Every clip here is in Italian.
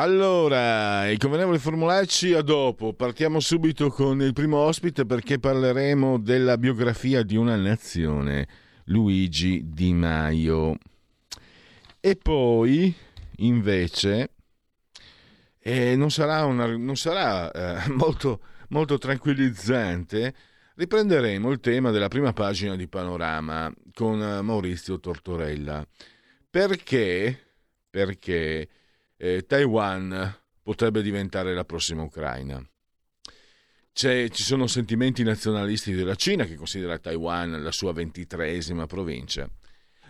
Allora, i convenevoli formulacci a dopo. Partiamo subito con il primo ospite perché parleremo della biografia di una nazione, Luigi Di Maio. E poi, invece, eh, non sarà, una, non sarà eh, molto, molto tranquillizzante, riprenderemo il tema della prima pagina di Panorama con Maurizio Tortorella. Perché? Perché eh, Taiwan potrebbe diventare la prossima Ucraina. C'è, ci sono sentimenti nazionalisti della Cina che considera Taiwan la sua ventitreesima provincia,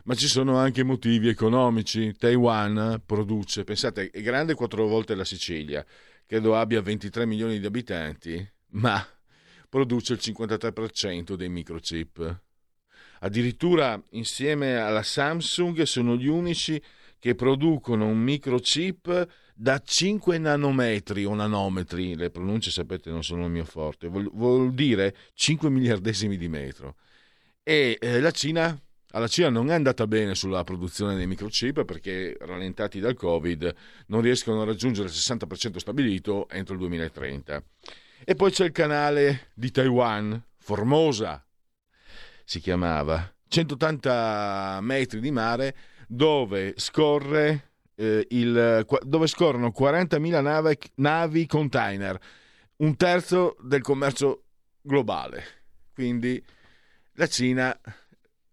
ma ci sono anche motivi economici. Taiwan produce, pensate, è grande quattro volte la Sicilia, credo abbia 23 milioni di abitanti, ma produce il 53% dei microchip. Addirittura insieme alla Samsung sono gli unici che producono un microchip da 5 nanometri o nanometri, le pronunce sapete non sono il mio forte, vuol, vuol dire 5 miliardesimi di metro. E eh, la Cina, alla Cina non è andata bene sulla produzione dei microchip perché rallentati dal Covid non riescono a raggiungere il 60% stabilito entro il 2030. E poi c'è il canale di Taiwan, Formosa si chiamava, 180 metri di mare dove, scorre, eh, il, dove scorrono 40.000 navi, navi container, un terzo del commercio globale. Quindi la Cina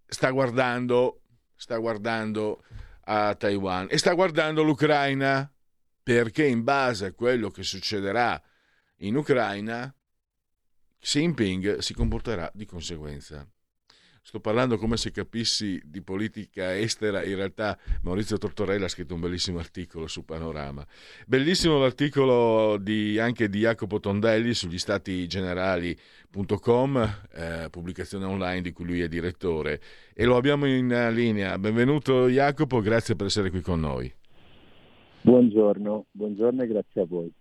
sta guardando, sta guardando a Taiwan e sta guardando l'Ucraina perché in base a quello che succederà in Ucraina, Xi Jinping si comporterà di conseguenza. Sto parlando come se capissi di politica estera, in realtà Maurizio Tortorella ha scritto un bellissimo articolo su Panorama. Bellissimo l'articolo di, anche di Jacopo Tondelli sugli stati generali.com, eh, pubblicazione online di cui lui è direttore. E lo abbiamo in linea. Benvenuto Jacopo, grazie per essere qui con noi. Buongiorno, buongiorno e grazie a voi.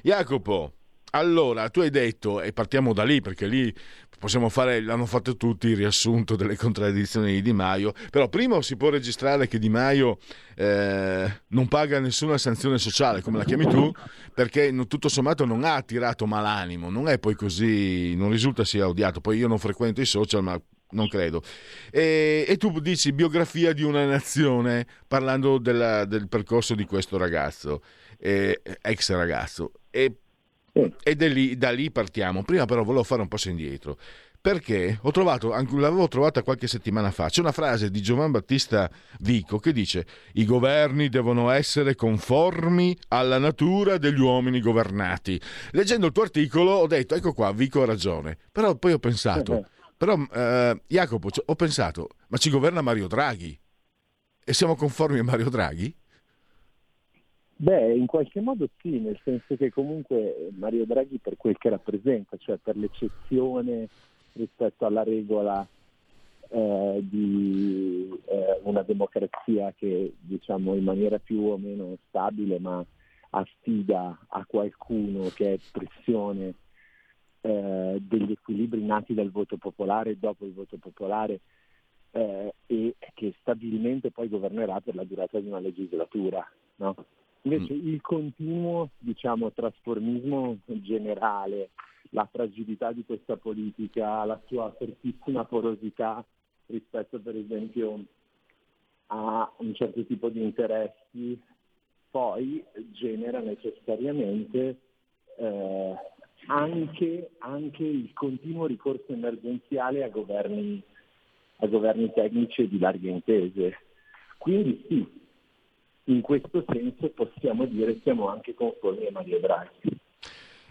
Jacopo, allora, tu hai detto, e partiamo da lì perché lì possiamo fare, l'hanno fatto tutti, il riassunto delle contraddizioni di Di Maio, però prima si può registrare che Di Maio eh, non paga nessuna sanzione sociale, come la chiami tu, perché tutto sommato non ha attirato malanimo, non è poi così, non risulta sia odiato, poi io non frequento i social, ma non credo. E, e, tu dici biografia di una nazione parlando della, del percorso di questo ragazzo, eh, ex ragazzo. E e da lì, da lì partiamo. Prima però volevo fare un passo indietro perché ho trovato, l'avevo trovata qualche settimana fa, c'è una frase di Giovan Battista Vico che dice i governi devono essere conformi alla natura degli uomini governati. Leggendo il tuo articolo ho detto ecco qua, Vico ha ragione, però poi ho pensato, però eh, Jacopo, ho pensato, ma ci governa Mario Draghi e siamo conformi a Mario Draghi? Beh, in qualche modo sì, nel senso che comunque Mario Draghi per quel che rappresenta, cioè per l'eccezione rispetto alla regola eh, di eh, una democrazia che diciamo in maniera più o meno stabile ma affida a qualcuno che è espressione eh, degli equilibri nati dal voto popolare dopo il voto popolare eh, e che stabilmente poi governerà per la durata di una legislatura. No? Invece mm. il continuo diciamo, trasformismo generale, la fragilità di questa politica, la sua fortissima porosità rispetto per esempio a un certo tipo di interessi, poi genera necessariamente eh, anche, anche, il continuo ricorso emergenziale a governi, a governi tecnici di larghe intese. Quindi sì, in questo senso possiamo dire siamo anche conformi a Mario Draghi.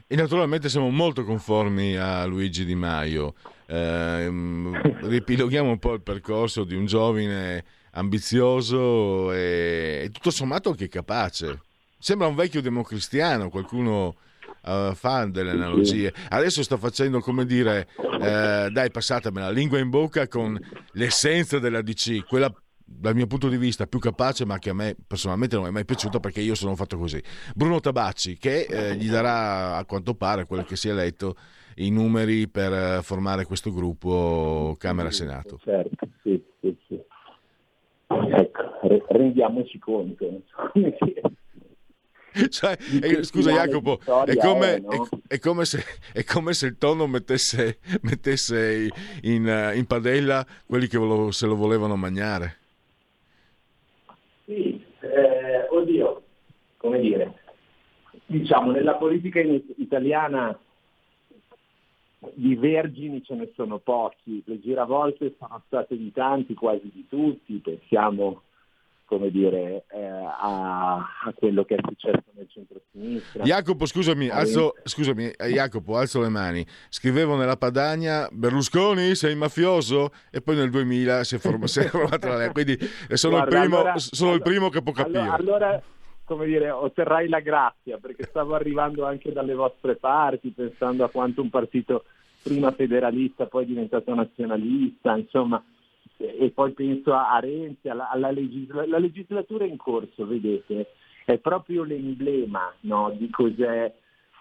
E naturalmente siamo molto conformi a Luigi Di Maio. Eh, ripiloghiamo un po' il percorso di un giovane ambizioso e, e tutto sommato anche capace. Sembra un vecchio democristiano, qualcuno uh, fa delle analogie. Adesso sto facendo, come dire, eh, dai, passatemela, lingua in bocca con l'essenza della DC, quella dal mio punto di vista più capace, ma che a me personalmente non è mai piaciuto perché io sono fatto così. Bruno Tabacci, che eh, gli darà a quanto pare, quello che si è letto, i numeri per eh, formare questo gruppo Camera-Senato. Certo, sì, sì, sì. Ecco, rendiamoci conto. Cioè, eh, scusa Jacopo, è come, è, no? è, come se, è come, se, il tonno mettesse, mettesse in, in, padella quelli che lo, se lo volevano mangiare. Sì, eh, oddio, come dire, diciamo nella politica italiana di vergini ce ne sono pochi, le giravolte sono state di tanti, quasi di tutti, pensiamo come dire, eh, a, a, quello che è successo nel centro-sinistra. Jacopo, scusami, alzo, scusami, eh, Jacopo, alzo le mani. Scrivevo nella Padania, Berlusconi, sei mafioso? E poi nel 2000 si è, form- si è formata la legge. Quindi sono, Guarda, il, primo, allora, sono allora, il primo che può capire. Allora, come dire, otterrai la grazia, perché stavo arrivando anche dalle vostre parti, pensando a quanto un partito prima federalista, poi diventato nazionalista, insomma e poi penso a, Renzi, alla, alla legisla- la legislatura in corso, vedete, è proprio l'emblema no, di cos'è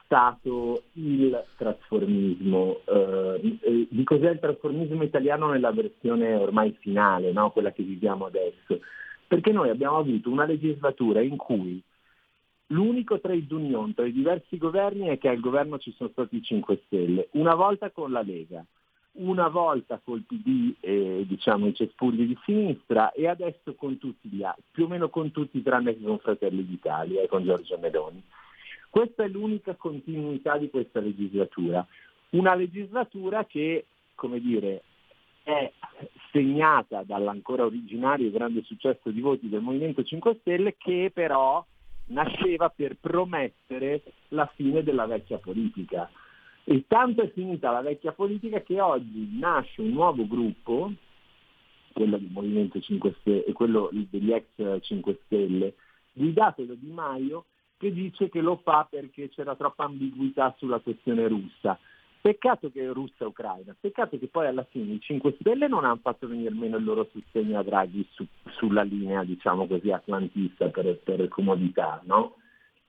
stato il trasformismo, eh, di cos'è il trasformismo italiano nella versione ormai finale, no, quella che viviamo adesso. Perché noi abbiamo avuto una legislatura in cui l'unico trade union tra i diversi governi è che al governo ci sono stati i 5 Stelle, una volta con la Lega, una volta col PD e diciamo i cespugli di sinistra e adesso con tutti gli altri, più o meno con tutti tranne che con Fratelli d'Italia e con Giorgio Meloni. Questa è l'unica continuità di questa legislatura, una legislatura che, come dire, è segnata dall'ancora originario grande successo di voti del Movimento 5 Stelle che però nasceva per promettere la fine della vecchia politica e tanto è finita la vecchia politica che oggi nasce un nuovo gruppo, quello del Movimento 5 Stelle e quello degli ex 5 Stelle, guidato da Di Maio, che dice che lo fa perché c'era troppa ambiguità sulla questione russa. Peccato che russa-ucraina, peccato che poi alla fine i 5 Stelle non hanno fatto venire meno il loro sostegno a Draghi su, sulla linea, diciamo così, atlantista per, per comodità, no?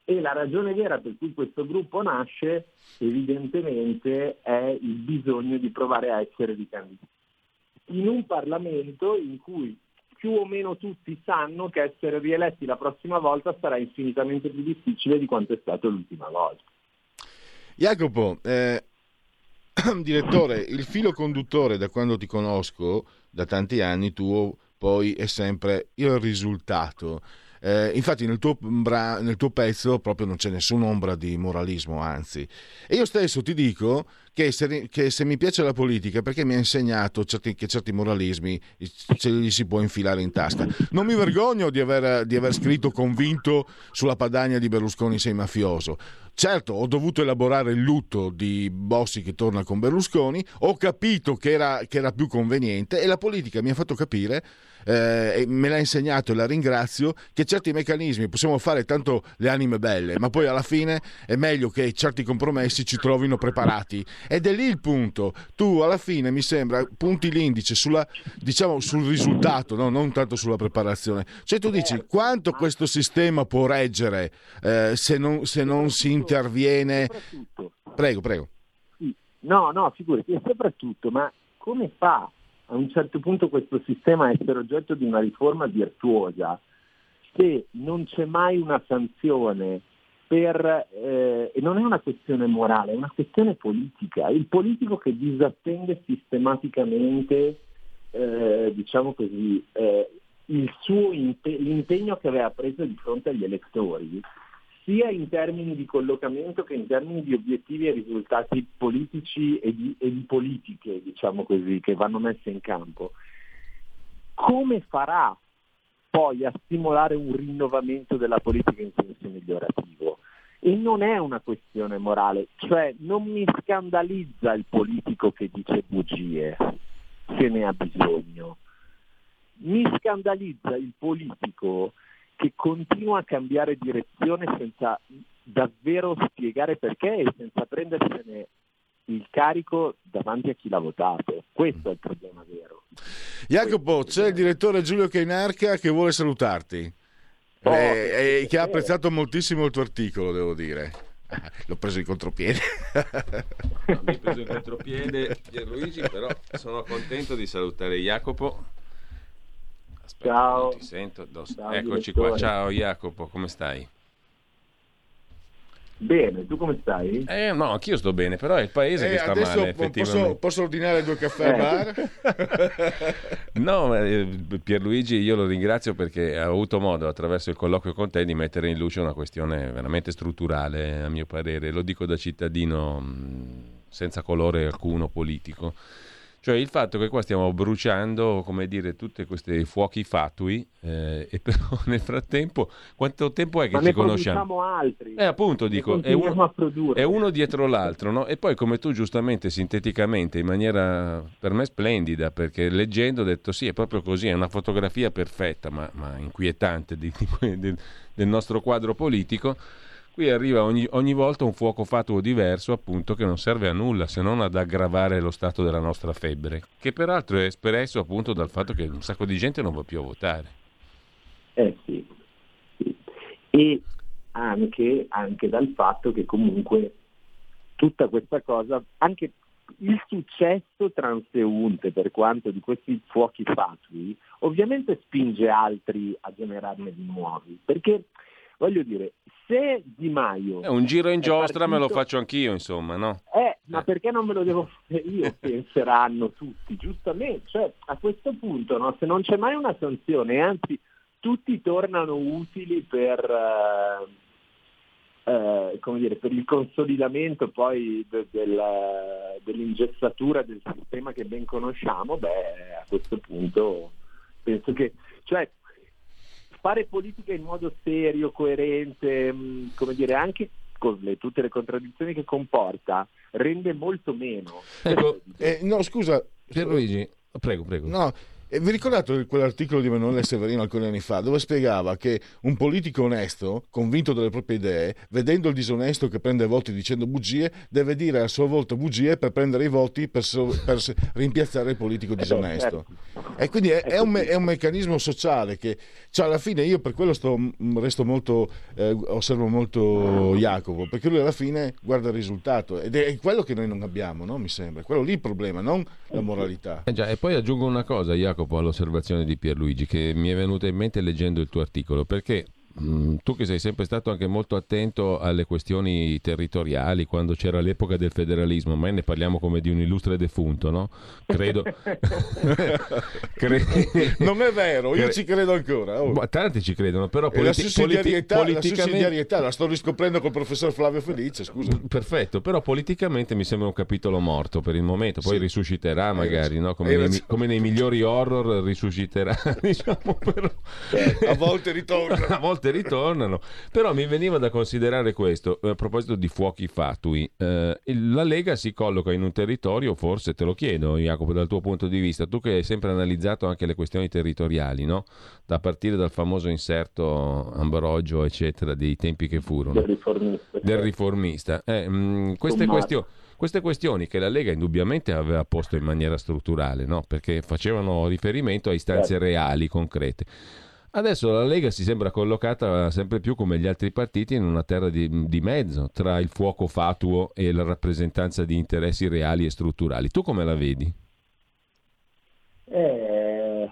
E la ragione vera per cui questo gruppo nasce evidentemente è il bisogno di provare a essere ricandidati. In un Parlamento in cui più o meno tutti sanno che essere rieletti la prossima volta sarà infinitamente più difficile di quanto è stato l'ultima volta. Jacopo, eh, direttore, il filo conduttore da quando ti conosco, da tanti anni, tuo poi è sempre il risultato. Eh, infatti nel tuo, bra- nel tuo, pezzo proprio non c'è nessun'ombra di moralismo, anzi. E io stesso ti dico che se, che se mi piace la politica perché mi ha insegnato certi, che certi moralismi ce li si può infilare in tasca. Non mi vergogno di aver, di aver scritto convinto sulla padagna di Berlusconi sei mafioso. Certo, ho dovuto elaborare il lutto di Bossi che torna con Berlusconi, ho capito che era, che era più conveniente e la politica mi ha fatto capire eh, me l'ha insegnato e la ringrazio, che certi meccanismi possiamo fare tanto le anime belle, ma poi alla fine è meglio che certi compromessi ci trovino preparati. Ed è lì il punto. Tu alla fine mi sembra punti l'indice sulla, diciamo, sul risultato, no? non tanto sulla preparazione. Cioè tu dici quanto questo sistema può reggere eh, se, non, se non si interviene. Prego, prego. No, no, figurati, soprattutto, ma come fa a un certo punto questo sistema essere oggetto di una riforma virtuosa se non c'è mai una sanzione per, eh, e non è una questione morale, è una questione politica. Il politico che disattende sistematicamente, eh, diciamo così, eh, impe- l'impegno che aveva preso di fronte agli elettori, sia in termini di collocamento che in termini di obiettivi e risultati politici e di, e di politiche, diciamo così, che vanno messe in campo, come farà poi a stimolare un rinnovamento della politica in senso migliorativo? E non è una questione morale, cioè non mi scandalizza il politico che dice bugie se ne ha bisogno. Mi scandalizza il politico che continua a cambiare direzione senza davvero spiegare perché e senza prendersene il carico davanti a chi l'ha votato. Questo è il problema vero. Jacopo, c'è il direttore Giulio Cainarca che vuole salutarti oh, eh, e che ha apprezzato moltissimo il tuo articolo, devo dire. L'ho preso in contropiede. Non mi preso in contropiede Pierluigi, però sono contento di salutare Jacopo. Aspetta, Ciao. ti sento. Ciao, Eccoci direttore. qua. Ciao Jacopo, come stai? Bene, tu come stai? Eh, no, anch'io sto bene, però è il paese Eh, che sta male, posso, posso ordinare due caffè al Eh. bar? No, ma, eh, Pierluigi io lo ringrazio perché ha avuto modo attraverso il colloquio con te di mettere in luce una questione veramente strutturale, a mio parere, lo dico da cittadino mh, senza colore alcuno politico. Cioè il fatto che qua stiamo bruciando, come dire, tutti questi fuochi fatui eh, e però nel frattempo quanto tempo è che Ma ci ne conosciamo? altri. Eh, appunto, dico, è uno, è uno dietro l'altro, no? E poi, come tu giustamente, sinteticamente, in maniera per me splendida, perché leggendo ho detto sì, è proprio così, è una fotografia perfetta, ma, ma inquietante di- di- del nostro quadro politico. Qui arriva ogni, ogni volta un fuoco fatuo diverso, appunto, che non serve a nulla se non ad aggravare lo stato della nostra febbre, che peraltro è espresso appunto dal fatto che un sacco di gente non va più a votare. Eh sì, sì. E anche, anche dal fatto che comunque tutta questa cosa, anche il successo transeunte per quanto di questi fuochi fatui, ovviamente spinge altri a generarne di nuovi, perché voglio dire, se Di Maio... È un giro in giostra me lo partito- faccio anch'io, insomma, no? Eh, ma Eh. perché non me lo devo fare io? Penseranno tutti, giustamente. Cioè, a questo punto, no, se non c'è mai una sanzione, anzi, tutti tornano utili per, eh, eh, come dire, per il consolidamento poi de- della- dell'ingessatura del sistema che ben conosciamo, beh, a questo punto penso che... Cioè, fare politica in modo serio, coerente, mh, come dire, anche con le- tutte le contraddizioni che comporta, rende molto meno. Ecco, Eh, no, scusa. Pierluigi, prego, prego. No, eh, vi ricordate quell'articolo di Emanuele Severino alcuni anni fa dove spiegava che un politico onesto, convinto delle proprie idee, vedendo il disonesto che prende voti dicendo bugie, deve dire a sua volta bugie per prendere i voti per, so- per se- rimpiazzare il politico disonesto. E quindi è, è un, me- è un meccanismo sociale che, cioè alla fine io per quello sto, resto molto, eh, osservo molto Jacopo, perché lui alla fine guarda il risultato ed è quello che noi non abbiamo, no? mi sembra. Quello lì il problema, non la moralità. Eh già, e poi aggiungo una cosa, Jacopo, all'osservazione di Pierluigi, che mi è venuta in mente leggendo il tuo articolo, perché tu che sei sempre stato anche molto attento alle questioni territoriali, quando c'era l'epoca del federalismo, ma ne parliamo come di un illustre defunto, no? Credo... Cre- Non è vero, io Cre- ci credo ancora. oh. Ma tanti ci credono, però E la politi- sussidiarietà, politi- la sussidiarietà la sto riscoprendo col professor Flavio Felice, scusa. Perfetto, però politicamente mi sembra un capitolo morto per il momento, poi Sì. risusciterà magari, no? come, Hai nei, ragione. come nei migliori horror risusciterà, diciamo, però... A volte ritorna. a volte ritornano, però mi veniva da considerare questo, eh, a proposito di fuochi fatui, eh, la Lega si colloca in un territorio, forse te lo chiedo Jacopo dal tuo punto di vista, tu che hai sempre analizzato anche le questioni territoriali, no? da partire dal famoso inserto Ambrogio eccetera dei tempi che furono del riformista. del riformista. Eh, mh, queste, Sommario. questio- queste questioni che la Lega indubbiamente aveva posto in maniera strutturale, no? perché facevano riferimento a istanze Certo. reali, concrete. Adesso la Lega si sembra collocata sempre più come gli altri partiti in una terra di, di mezzo tra il fuoco fatuo e la rappresentanza di interessi reali e strutturali. Tu come la vedi? Eh,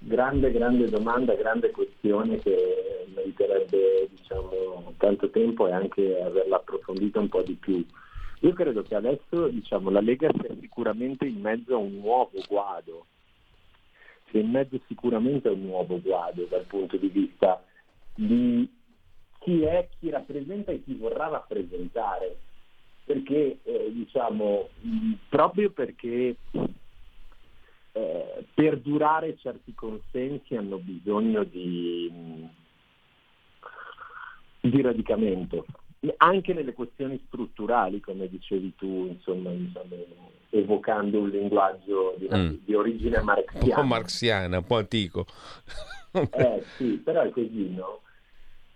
grande, grande domanda, grande questione che meriterebbe diciamo, tanto tempo e anche averla approfondita un po' di più. Io credo che adesso diciamo, la Lega sia sicuramente in mezzo a un nuovo guado, sia in mezzo sicuramente a un nuovo guado dal punto di vista di chi è, chi rappresenta e chi vorrà rappresentare. Perché, eh, diciamo, mh, proprio perché eh, per durare certi consensi hanno bisogno di, di radicamento, anche nelle questioni strutturali, come dicevi tu, insomma, insomma evocando un linguaggio di, mm. di, origine marxiana. Un po' marxiana, un po' antico. eh sì, però è così, no?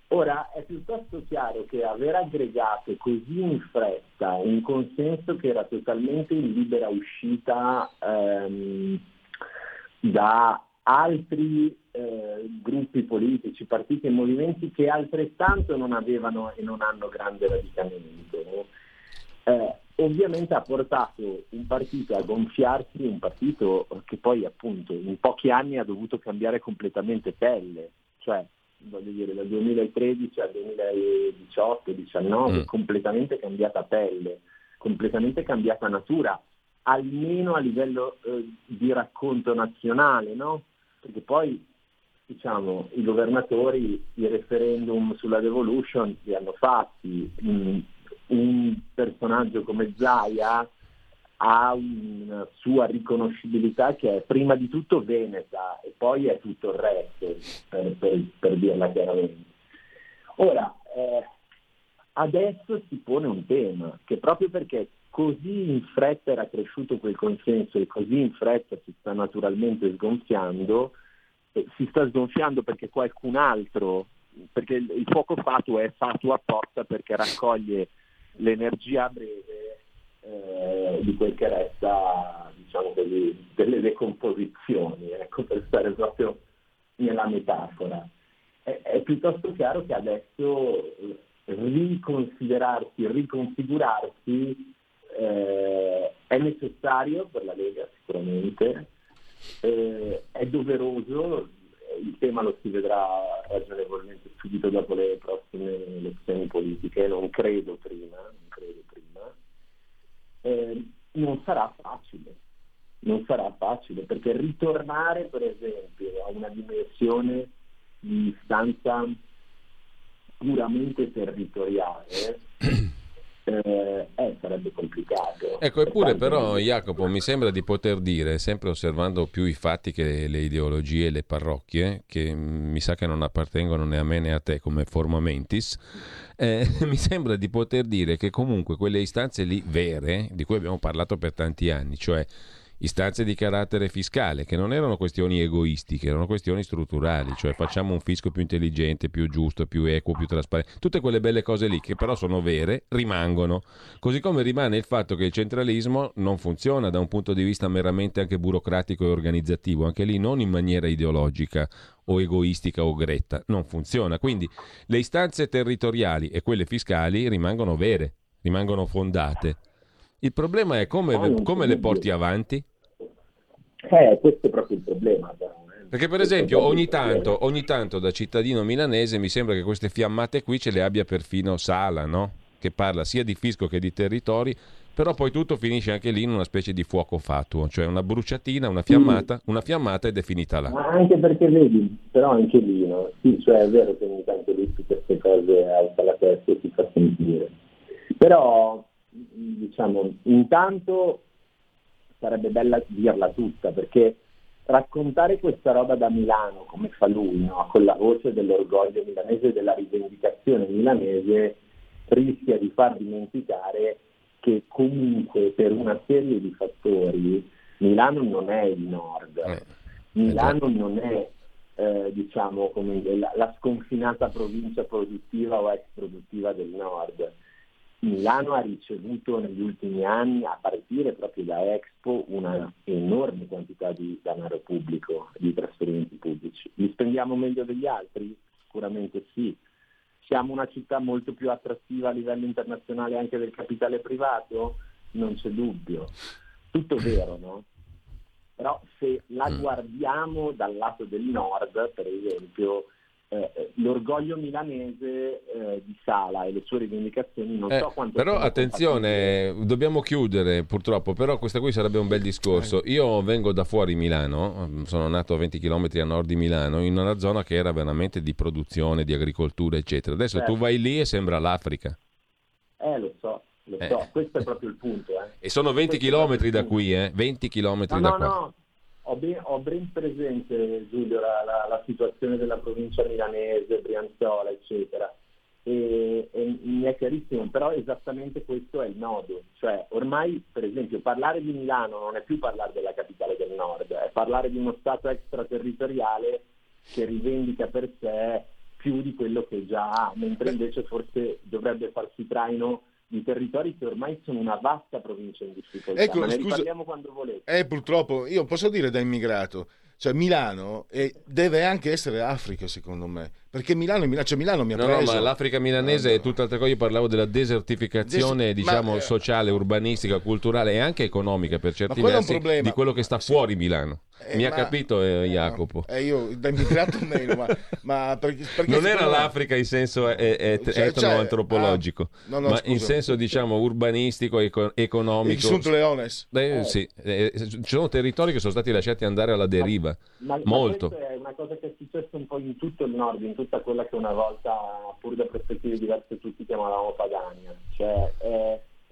Ora è piuttosto chiaro che aver aggregato così in fretta un consenso che era totalmente in libera uscita ehm, da altri eh, gruppi politici, partiti e movimenti che altrettanto non avevano e non hanno grande radicamento, eh, ovviamente ha portato un partito a gonfiarsi, un partito che poi appunto in pochi anni ha dovuto cambiare completamente pelle, cioè voglio dire dal 2013 al 2018-19 mm. completamente cambiata pelle, completamente cambiata natura, almeno a livello eh, di racconto nazionale, no? Perché poi diciamo, i governatori i referendum sulla devolution li hanno fatti, un personaggio come Zaia ha una sua riconoscibilità che è prima di tutto veneta e poi è tutto il resto, per, per, per dirla chiaramente. Ora, eh, adesso si pone un tema che proprio perché così in fretta era cresciuto quel consenso e così in fretta si sta naturalmente sgonfiando, eh, si sta sgonfiando perché qualcun altro, perché il fuoco fatuo è fatuo apposta perché raccoglie l'energia breve eh, di quel che resta diciamo così, delle decomposizioni, ecco, per stare proprio nella metafora. È, è piuttosto chiaro che adesso eh, riconsiderarsi, riconfigurarsi eh, è necessario per la Lega sicuramente, eh, è doveroso, il tema lo si vedrà ragionevolmente subito dopo le prossime elezioni politiche, non credo prima, non credo prima. Eh, non sarà facile, non sarà facile perché ritornare per esempio a una dimensione di istanza puramente territoriale eh, eh, sarebbe complicato. Ecco, eppure però Jacopo mi sembra di poter dire, sempre osservando più i fatti che le ideologie e le parrocchie, che mi sa che non appartengono né a me né a te come forma mentis, eh, mi sembra di poter dire che comunque quelle istanze lì vere, di cui abbiamo parlato per tanti anni, cioè istanze di carattere fiscale, che non erano questioni egoistiche, erano questioni strutturali, cioè facciamo un fisco più intelligente, più giusto, più equo, più trasparente, tutte quelle belle cose lì che però sono vere, rimangono. Così come rimane il fatto che il centralismo non funziona da un punto di vista meramente anche burocratico e organizzativo, anche lì non in maniera ideologica o egoistica o gretta, non funziona. Quindi le istanze territoriali e quelle fiscali rimangono vere, rimangono fondate. Il problema è come, come le porti avanti? Eh, questo è proprio il problema. Però, eh. Perché per esempio ogni tanto, ogni tanto, da cittadino milanese mi sembra che queste fiammate qui ce le abbia perfino Sala, no? che parla sia di fisco che di territori, però poi tutto finisce anche lì in una specie di fuoco fatuo, cioè una bruciatina, una fiammata, una fiammata ed è finita là. Ma anche perché vedi, però anche lì, no? Sì, cioè è vero che ogni tanto lì su queste cose alza la testa e si fa sentire. Però, diciamo, intanto sarebbe bella dirla tutta, perché raccontare questa roba da Milano, come fa lui, no? con la voce dell'orgoglio milanese e della rivendicazione milanese, rischia di far dimenticare che comunque per una serie di fattori Milano non è il nord, eh, Milano non è eh, diciamo, come la, la sconfinata provincia produttiva o ex produttiva del nord. Milano ha ricevuto negli ultimi anni, a partire proprio da Expo, una enorme quantità di denaro pubblico, di trasferimenti pubblici. Li spendiamo meglio degli altri? Sicuramente sì. Siamo una città molto più attrattiva a livello internazionale anche del capitale privato? Non c'è dubbio. Tutto vero, no? Però se la mm. guardiamo dal lato del nord, per esempio, l'orgoglio milanese eh, di Sala e le sue rivendicazioni non eh, so quanto però attenzione dobbiamo chiudere purtroppo però questo qui sarebbe un bel discorso io vengo da fuori Milano sono nato a 20 km a nord di Milano in una zona che era veramente di produzione di agricoltura eccetera adesso certo. tu vai lì e sembra l'Africa eh lo so lo so, eh. questo è proprio il punto. Eh. E sono 20 km da qui, eh? 20 km no, da no, qua. No, ho ben, ho ben presente, Giulio, la, la, la, situazione della provincia milanese, Brianzola, eccetera. E chiarissimo, però esattamente questo è il nodo, cioè ormai per esempio parlare di Milano non è più parlare della capitale del nord, è parlare di uno Stato extraterritoriale che rivendica per sé più di quello che già ha, mentre invece forse dovrebbe farsi traino di territori che ormai sono una vasta provincia in difficoltà. Ecco, Ma ne scusa, riparliamo quando volete. Eh, purtroppo, io posso dire da immigrato, cioè Milano eh, deve anche essere Africa secondo me, perché Milano, è Milano, cioè Milano mi ha No, no, preso... ma l'Africa milanese No, è no. tutt'altra cosa. Io parlavo della desertificazione, Des- diciamo, ma, eh, sociale, urbanistica, culturale e anche economica per certi è versi di quello che sta fuori Milano. Eh, Mi ha ma- capito eh, eh, Jacopo? Eh, io da immigrato meno, ma, ma perché, perché non era me- l'Africa in senso eh, eh, Cioè, cioè, etno-antropologico, ah, no, no, ma scusa. in senso diciamo urbanistico, eco- Il economico. Sunt Leones. Eh, sì, eh, ci sono territori che sono stati lasciati andare alla deriva. Ma, ma Molto. questa è una cosa che è successa un po' in tutto il nord, in tutta quella che una volta, pur da prospettive diverse, tutti chiamavamo Padania. Cioè,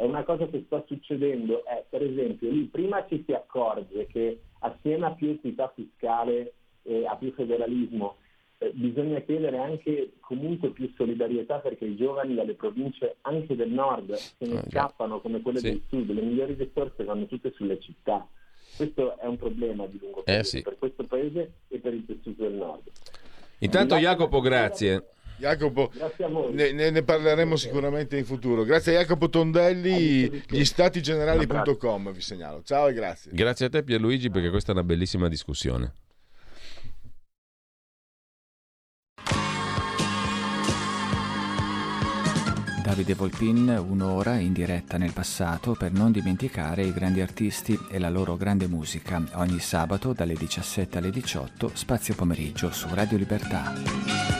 è, una cosa che sta succedendo, è per esempio lì prima ci si accorge che assieme a più equità fiscale e a più federalismo eh, bisogna chiedere anche comunque più solidarietà perché i giovani dalle province anche del nord se ne Ah, già. scappano come quelle Sì. del sud, le migliori risorse vanno tutte sulle città. Questo è un problema di lungo periodo Eh, sì. per questo paese e per il tessuto del nord. Intanto Jacopo, grazie. Jacopo, ne- ne parleremo sicuramente in futuro. Grazie a Jacopo Tondelli, gli statigenerali.com vi segnalo. Ciao e grazie. Grazie a te Pierluigi perché questa è una bellissima discussione. Davide Volpin, un'ora in diretta nel passato per non dimenticare i grandi artisti e la loro grande musica. Ogni sabato dalle 17 alle 18, spazio pomeriggio su Radio Libertà.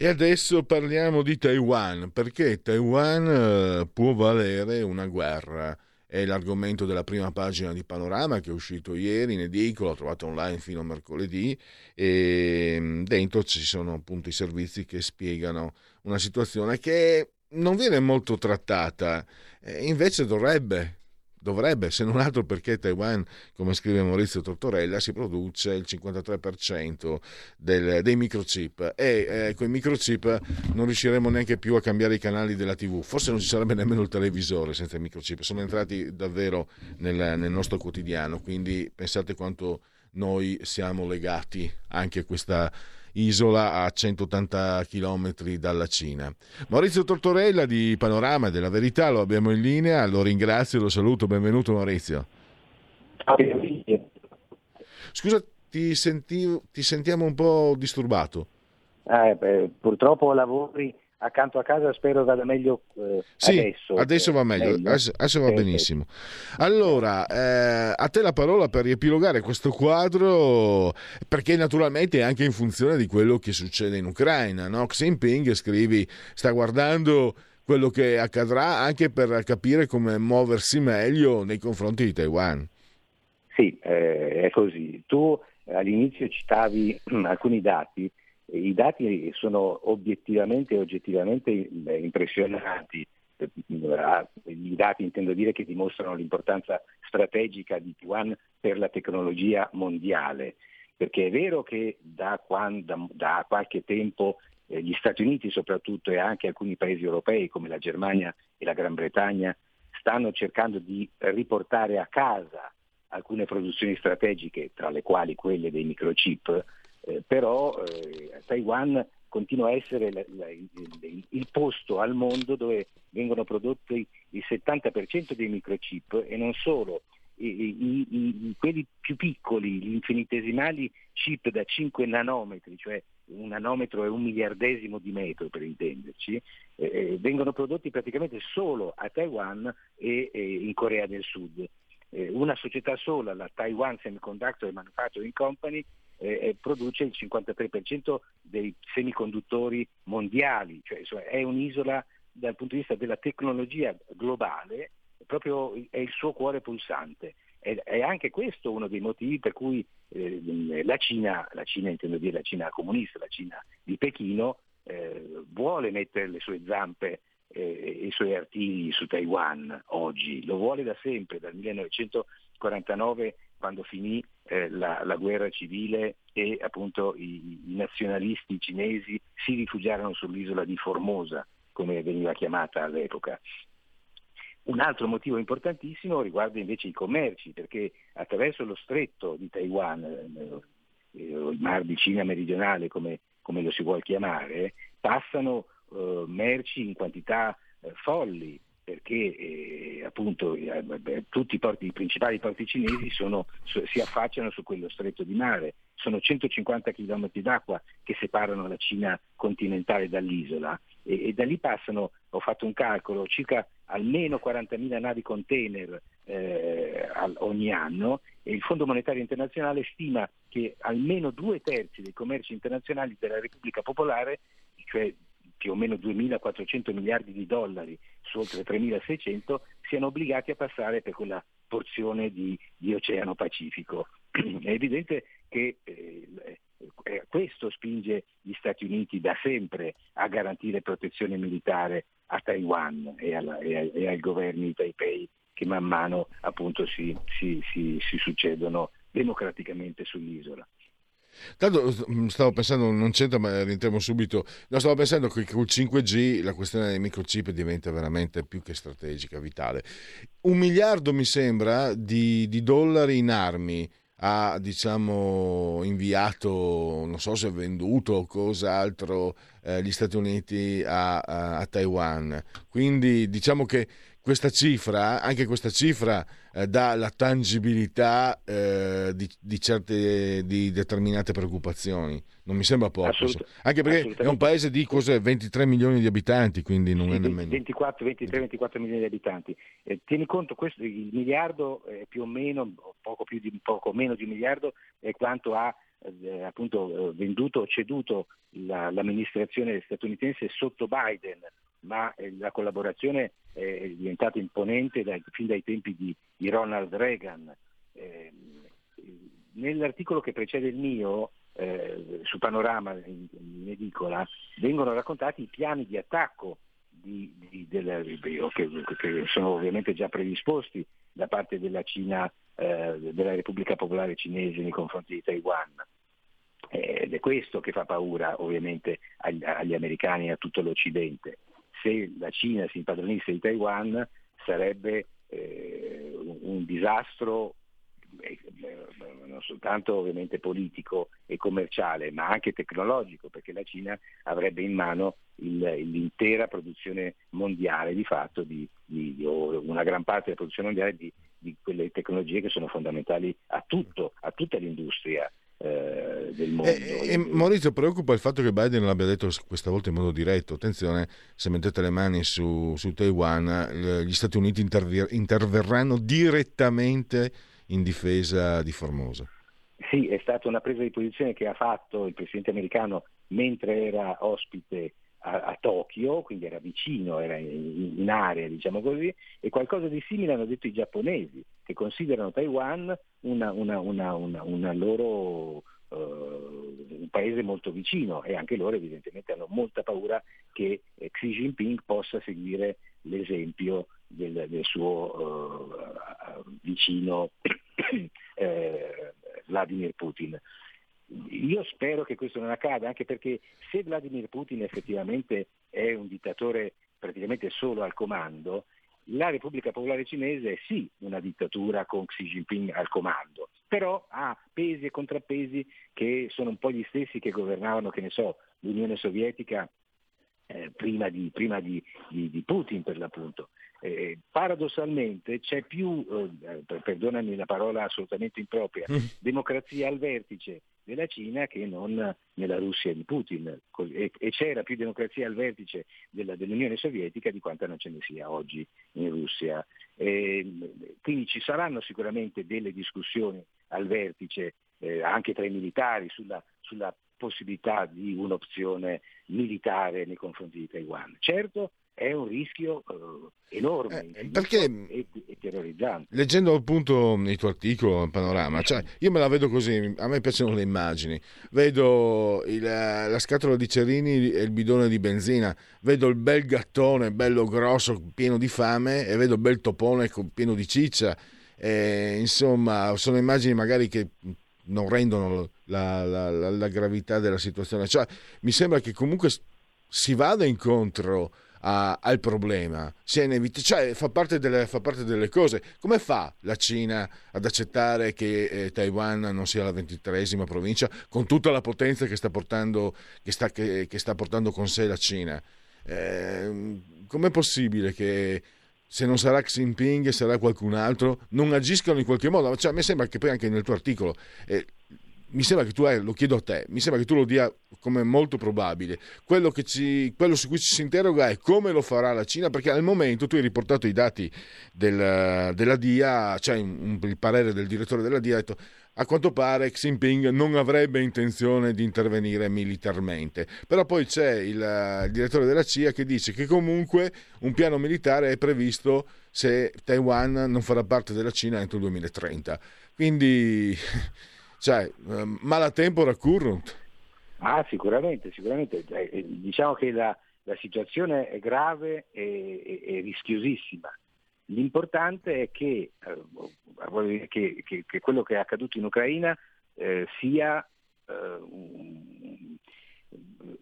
E adesso parliamo di Taiwan, perché Taiwan eh, può valere una guerra. È l'argomento della prima pagina di Panorama che è uscito ieri in edicola, trovato online fino a mercoledì e mm, dentro ci sono appunto i servizi che spiegano una situazione che non viene molto trattata, e invece dovrebbe, dovrebbe, se non altro perché Taiwan, come scrive Maurizio Tortorella, si produce il 53% del, dei microchip e eh, con i microchip non riusciremo neanche più a cambiare i canali della TV, forse non ci sarebbe nemmeno il televisore senza i microchip, sono entrati davvero nel, nel nostro quotidiano, quindi pensate quanto noi siamo legati anche a questa isola a 180 km dalla Cina. Maurizio Tortorella di Panorama della Verità lo abbiamo in linea, lo ringrazio, lo saluto, benvenuto Maurizio. Scusa, ti, senti, ti sentiamo un po' disturbato. Eh, beh, purtroppo lavori accanto a casa spero vada meglio eh, sì, adesso. adesso va meglio, meglio. Adesso, adesso, va benissimo. Allora, eh, a te la parola per riepilogare questo quadro, perché naturalmente è anche in funzione di quello che succede in Ucraina. No? Xi Jinping, scrivi, sta guardando quello che accadrà anche per capire come muoversi meglio nei confronti di Taiwan. Sì, eh, è così. Tu all'inizio citavi alcuni dati i dati sono obiettivamente e oggettivamente impressionanti. I dati intendo dire che dimostrano l'importanza strategica di Taiwan per la tecnologia mondiale, perché è vero che da, quando, da qualche tempo eh, gli Stati Uniti soprattutto e anche alcuni paesi europei come la Germania e la Gran Bretagna stanno cercando di riportare a casa alcune produzioni strategiche, tra le quali quelle dei microchip, eh, però eh, Taiwan continua a essere la, la, il, il, posto al mondo dove vengono prodotti il 70% dei microchip e non solo, i, i, i, quelli più piccoli, gli infinitesimali chip da 5 nanometri, cioè un nanometro è un miliardesimo di metro per intenderci, eh, eh, vengono prodotti praticamente solo a Taiwan e, e in Corea del Sud. Eh, una società sola, la Taiwan Semiconductor Manufacturing Company, eh, produce il 53% dei semiconduttori mondiali, cioè, cioè, è un'isola dal punto di vista della tecnologia globale, proprio è il suo cuore pulsante. È, anche questo uno dei motivi per cui eh, la Cina, la Cina intendo dire la Cina comunista, la Cina di Pechino, eh, vuole mettere le sue zampe eh, i suoi artigli su Taiwan oggi, lo vuole da sempre, dal 1949 quando finì eh, la, la, guerra civile e appunto i, i, nazionalisti cinesi si rifugiarono sull'isola di Formosa, come veniva chiamata all'epoca. Un altro motivo importantissimo riguarda invece i commerci, perché attraverso lo stretto di Taiwan, eh, il mar di Cina meridionale come, come lo si vuole chiamare, passano eh, merci in quantità eh, folli, perché eh, appunto eh, tutti i, porti, i, principali porti cinesi sono, so, si affacciano su quello stretto di mare. Sono 150 km d'acqua che separano la Cina continentale dall'isola e, e da lì passano, ho fatto un calcolo, circa almeno 40.000 navi container eh, ogni anno e il Fondo Monetario Internazionale stima che almeno due terzi dei commerci internazionali della Repubblica Popolare, cioè più o meno 2.400 miliardi di dollari su oltre 3.600 siano obbligati a passare per quella porzione di, di Oceano Pacifico. È evidente che eh, eh, questo spinge gli Stati Uniti da sempre a garantire protezione militare a Taiwan e, alla, e, e, ai governi di Taipei che man mano appunto si, si, si, si succedono democraticamente sull'isola. Tanto mm, stavo pensando, non c'entra, ma rientriamo subito. No, stavo pensando che col 5G la questione dei microchip diventa veramente più che strategica, vitale. Un miliardo mi sembra di, di dollari in armi ha diciamo inviato, non so se venduto o cos'altro, eh, gli Stati Uniti a, a, a Taiwan. Quindi diciamo che questa cifra, anche questa cifra eh, dà la tangibilità eh, di, di, certe di determinate preoccupazioni. Non mi sembra poco, Assolut- anche perché è un paese di cos'è, 23 milioni di abitanti, quindi non sì, è nemmeno 24, 23, 24 milioni di abitanti. Eh, tieni conto, questo, il miliardo è più o meno, poco, più di, poco meno di un miliardo, è quanto ha eh, appunto eh, venduto o ceduto la, l'amministrazione statunitense sotto Biden ma eh, la collaborazione è diventata imponente dai, fin dai tempi di, di Ronald Reagan. Eh, nell'articolo che precede il mio, eh, su Panorama in, in, edicola, vengono raccontati i piani di attacco di, di, della, che, che, sono ovviamente già predisposti da parte della Cina, eh, della Repubblica Popolare Cinese nei confronti di Taiwan. Ed è questo che fa paura ovviamente agli, agli americani e a tutto l'Occidente se la Cina si impadronisse di Taiwan sarebbe eh, un, disastro eh, non soltanto ovviamente politico e commerciale, ma anche tecnologico, perché la Cina avrebbe in mano il, l'intera produzione mondiale di fatto, di, di, o una gran parte della produzione mondiale di, di quelle tecnologie che sono fondamentali a tutto, a tutta l'industria eh, del mondo. E, e Maurizio, preoccupa il fatto che Biden l'abbia detto questa volta in modo diretto. Attenzione, se mettete le mani su, su Taiwan, gli Stati Uniti interver- interverranno direttamente in difesa di Formosa. Sì, è stata una presa di posizione che ha fatto il presidente americano mentre era ospite a, a Tokyo, quindi era vicino, era in, in, area, diciamo così, e qualcosa di simile hanno detto i giapponesi, che considerano Taiwan una, una, una, una loro Uh, un paese molto vicino e anche loro evidentemente hanno molta paura che eh, Xi Jinping possa seguire l'esempio del, del suo uh, vicino eh, Vladimir Putin. Io spero che questo non accada, anche perché se Vladimir Putin effettivamente è un dittatore praticamente solo al comando, la Repubblica Popolare Cinese è sì una dittatura con Xi Jinping al comando, però ha pesi e contrappesi che sono un po' gli stessi che governavano, che ne so, l'Unione Sovietica eh, prima, di, prima di, di, di, Putin per l'appunto. Eh, paradossalmente c'è più, eh, perdonami la parola assolutamente impropria, mm. democrazia al vertice della Cina che non nella Russia di Putin e, c'era più democrazia al vertice della, dell'Unione Sovietica di quanta non ce ne sia oggi in Russia. E, quindi ci saranno sicuramente delle discussioni al vertice eh, anche tra i militari sulla, sulla possibilità di un'opzione militare nei confronti di Taiwan. Certo è un rischio eh, enorme eh, perché e, e, terrorizzante. Leggendo appunto il tuo articolo, il panorama, cioè, io me la vedo così, a me piacciono le immagini, vedo il, la scatola di cerini e il bidone di benzina, vedo il bel gattone bello grosso, pieno di fame e vedo il bel topone pieno di ciccia. E, insomma, sono immagini magari che non rendono la, la, la, la gravità della situazione. Cioè, mi sembra che comunque si vada incontro a, al problema, inevit- cioè fa parte, delle, fa parte, delle, cose. Come fa la Cina ad accettare che eh, Taiwan non sia la ventitresima provincia con tutta la potenza che sta portando, che sta, che, che sta portando con sé la Cina? Eh, com'è possibile che se non sarà Xi Jinping sarà qualcun altro, non agiscano in qualche modo? Cioè, a me sembra che poi anche nel tuo articolo eh, mi sembra che tu, eh, lo chiedo a te, mi sembra che tu lo dia come molto probabile. Quello, ci, quello, su cui ci si interroga è come lo farà la Cina, perché al momento tu hai riportato i dati del, della DIA, cioè un, il parere del direttore della DIA, ha detto a quanto pare Xi Jinping non avrebbe intenzione di intervenire militarmente. Però poi c'è il, il direttore della CIA che dice che comunque un piano militare è previsto se Taiwan non farà parte della Cina entro il 2030. Quindi cioè, ehm, malapena current. Ah, sicuramente, sicuramente. Eh, eh, diciamo che la, la situazione è grave e, e, e rischiosissima. L'importante è che, eh, che, che, che, quello che è accaduto in Ucraina eh, sia eh,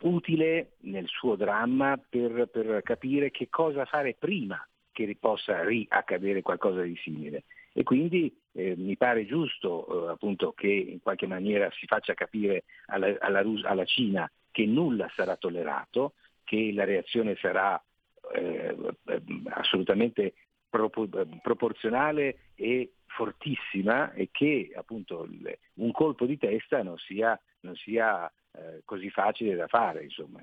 utile nel suo dramma per, per, capire che cosa fare prima che possa riaccadere qualcosa di simile. E quindi eh, mi pare giusto eh, appunto che in qualche maniera si faccia capire alla, alla, alla Cina che nulla sarà tollerato, che la reazione sarà eh, assolutamente proporzionale e fortissima e che appunto un colpo di testa non sia, non sia eh, così facile da fare. Insomma.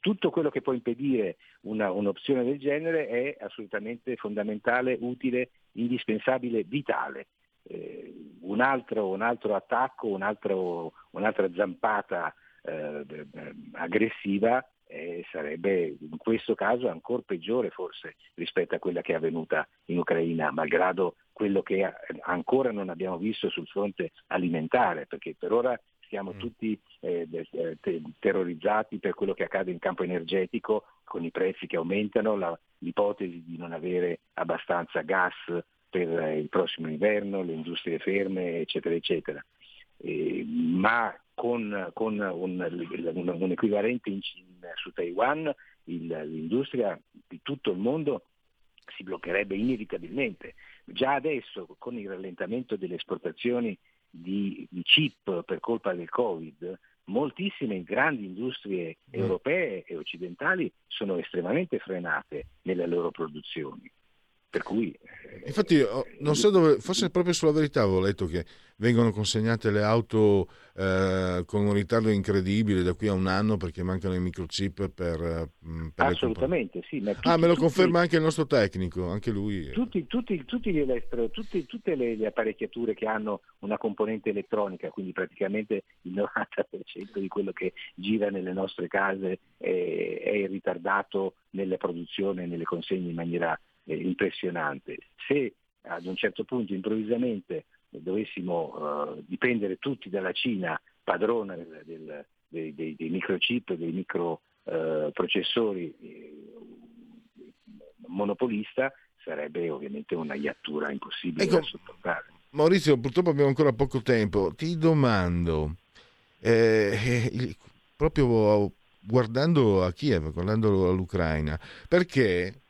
Tutto quello che può impedire una, un'opzione del genere è assolutamente fondamentale, utile, indispensabile, vitale. Eh, un, altro, un, altro, attacco, un altro, un'altra zampata eh, aggressiva eh, sarebbe in questo caso ancora peggiore forse rispetto a quella che è avvenuta in Ucraina, malgrado quello che ancora non abbiamo visto sul fronte alimentare, perché per ora siamo mm. tutti eh, te- terrorizzati per quello che accade in campo energetico con i prezzi che aumentano, la, l'ipotesi di non avere abbastanza gas per eh, il prossimo inverno, le industrie ferme, eccetera, eccetera. Eh, ma con, con un, un, un, equivalente in, in, su Taiwan il, l'industria di tutto il mondo si bloccherebbe inevitabilmente. Già adesso con il rallentamento delle esportazioni di, di chip per colpa del Covid, moltissime grandi industrie mm. europee e occidentali sono estremamente frenate nelle loro produzioni. Per cui, eh, Infatti, non so dove, forse proprio sulla verità avevo letto che vengono consegnate le auto eh, con un ritardo incredibile da qui a un anno perché mancano i microchip per, mm, per Assolutamente, sì. Tutti, ah, me lo conferma tutti, anche il nostro tecnico, anche lui. Tutti, tutti, tutti gli elettro, tutte le, le, apparecchiature che hanno una componente elettronica, quindi praticamente il 90% di quello che gira nelle nostre case è, è ritardato nella produzione, nelle consegne in maniera eh, impressionante. Se ad un certo punto improvvisamente dovessimo eh, dipendere tutti dalla Cina, padrona del, del, dei, dei, dei, microchip, dei microprocessori, eh, monopolista, sarebbe ovviamente una iattura impossibile ecco, da sopportare. Maurizio, purtroppo abbiamo ancora poco tempo. Ti domando, eh, eh proprio guardando a Kiev, guardando all'Ucraina, perché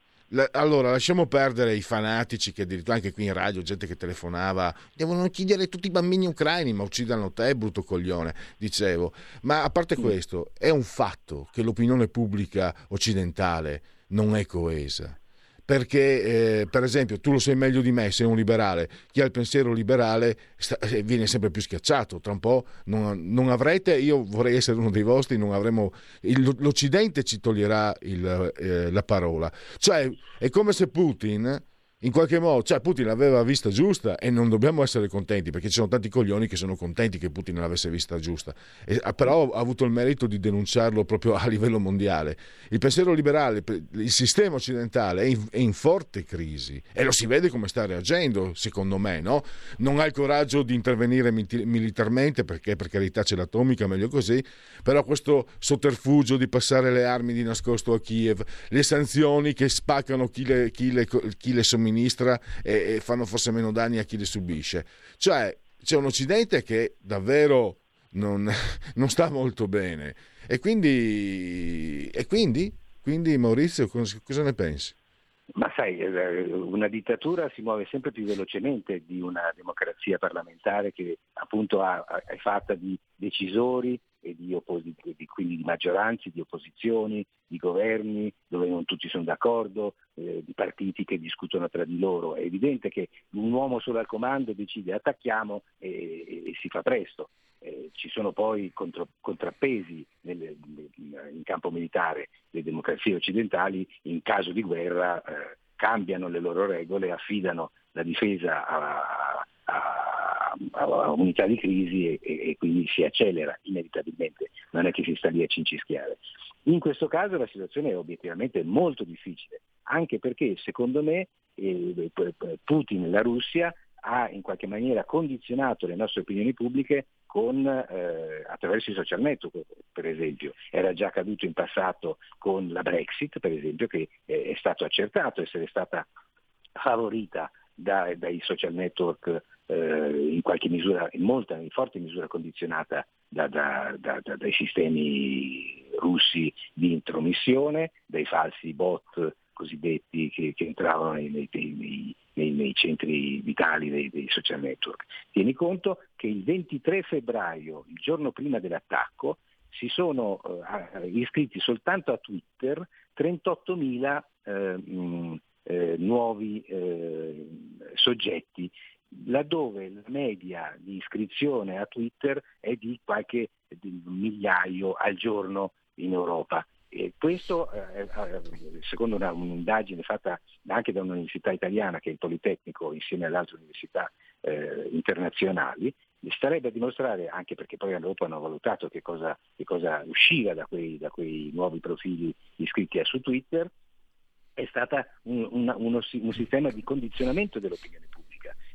allora, lasciamo perdere i fanatici che addirittura anche qui in radio, gente che telefonava, devono uccidere tutti i bambini ucraini, ma uccidano te, brutto coglione, dicevo. Ma a parte questo, è un fatto che l'opinione pubblica occidentale non è coesa perché eh, per esempio tu lo sai meglio di me, sei un liberale, chi ha il pensiero liberale sta, eh, viene sempre più schiacciato, tra un po' non, non, avrete, io vorrei essere uno dei vostri, non avremo, il, l'Occidente ci toglierà il, eh, la parola, cioè è come se Putin in qualche modo, cioè Putin l'aveva vista giusta e non dobbiamo essere contenti perché ci sono tanti coglioni che sono contenti che Putin l'avesse vista giusta, e, ah, però ha avuto il merito di denunciarlo proprio a livello mondiale. Il pensiero liberale, il sistema occidentale è in, è in forte crisi e lo si vede come sta reagendo, secondo me, no? Non ha il coraggio di intervenire militarmente perché per carità c'è l'atomica, meglio così, però questo sotterfugio di passare le armi di nascosto a Kiev, le sanzioni che spaccano chi le, chi le, chi le somministra, e, e fanno forse meno danni a chi li subisce. Cioè c'è un Occidente che davvero non, non sta molto bene. E quindi, e quindi, quindi Maurizio, cosa ne pensi? Ma sai, eh, una dittatura si muove sempre più velocemente di una democrazia parlamentare che appunto è fatta di decisori e di, opposi- di, quindi di maggioranze, di opposizioni, di governi dove non tutti sono d'accordo, eh, di partiti che discutono tra di loro. È evidente che un uomo solo al comando decide attacchiamo e, e, e si fa presto. Eh, ci sono poi contro, contrappesi nelle, in campo militare. Le democrazie occidentali in caso di guerra eh, cambiano le loro regole, affidano la difesa a, a unità di crisi e, e, quindi si accelera inevitabilmente, non è che si sta lì a cincischiare. In questo caso la situazione è obiettivamente molto difficile, anche perché secondo me eh, Putin e la Russia ha in qualche maniera condizionato le nostre opinioni pubbliche con, eh, attraverso i social network, per esempio. Era già accaduto in passato con la Brexit, per esempio, che è stato accertato essere stata favorita da, dai social network eh, in qualche misura, in molta, in forte misura condizionata da, da, dai sistemi russi di intromissione, dai falsi bot cosiddetti che, che entravano nei, nei, nei, nei, centri vitali dei, dei, social network. Tieni conto che il 23 febbraio, il giorno prima dell'attacco, si sono eh, iscritti soltanto a Twitter 38.000 eh, eh, nuovi eh, soggetti, laddove la media di iscrizione a Twitter è di qualche migliaio al giorno in Europa. E questo, eh, eh secondo una, un'indagine fatta anche da un'università italiana, che è il Politecnico, insieme ad altre università eh, internazionali, starebbe a dimostrare, anche perché poi dopo hanno valutato che cosa, che cosa usciva da quei, da quei, nuovi profili iscritti su Twitter, è stato un, un, un sistema di condizionamento dell'opinione pubblica,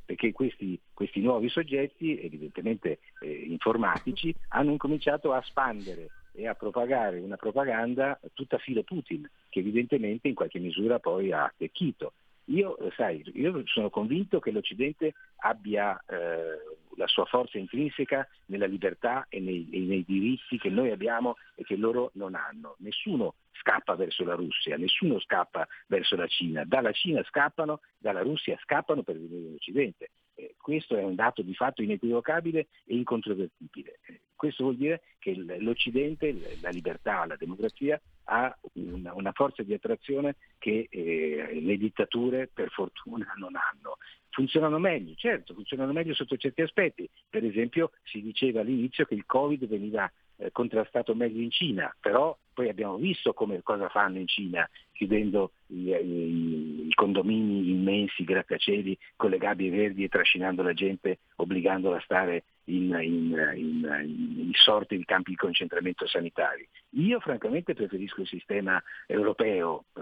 perché questi, questi nuovi soggetti, evidentemente eh, informatici, hanno incominciato a spandere e a propagare una propaganda tutta filo Putin, che evidentemente in qualche misura poi ha attecchito. Io, sai, io sono convinto che l'Occidente abbia eh, la sua forza intrinseca nella libertà e nei, e nei, diritti che noi abbiamo e che loro non hanno. Nessuno scappa verso la Russia, nessuno scappa verso la Cina. Dalla Cina scappano, dalla Russia scappano per venire in Occidente. Eh, questo è un dato di fatto inequivocabile e incontrovertibile. Eh, questo vuol dire che l'Occidente, la libertà, la democrazia ha una, una forza di attrazione che eh, le dittature per fortuna non hanno. Funzionano meglio, certo, funzionano meglio sotto certi aspetti. Per esempio si diceva all'inizio che il Covid veniva eh, contrastato meglio in Cina, però poi abbiamo visto come, cosa fanno in Cina, chiudendo i, i, i condomini immensi, grattacieli con le gabbie verdi e trascinando la gente, obbligandola a stare in, in, in, in, sorte di campi di concentramento sanitari. Io francamente preferisco il sistema europeo eh,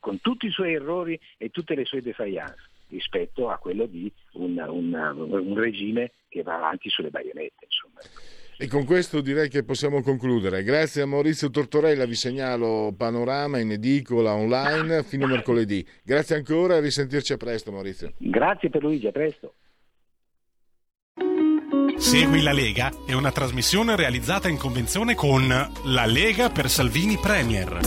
con tutti i suoi errori e tutte le sue defiance rispetto a quello di un, un, un regime che va avanti sulle baionette. Insomma. E con questo direi che possiamo concludere. Grazie a Maurizio Tortorella, vi segnalo panorama in edicola online fino a mercoledì. Grazie ancora e risentirci a presto Maurizio. Grazie per Luigi, a presto. Segui la Lega è una trasmissione realizzata in convenzione con La Lega per Salvini Premier.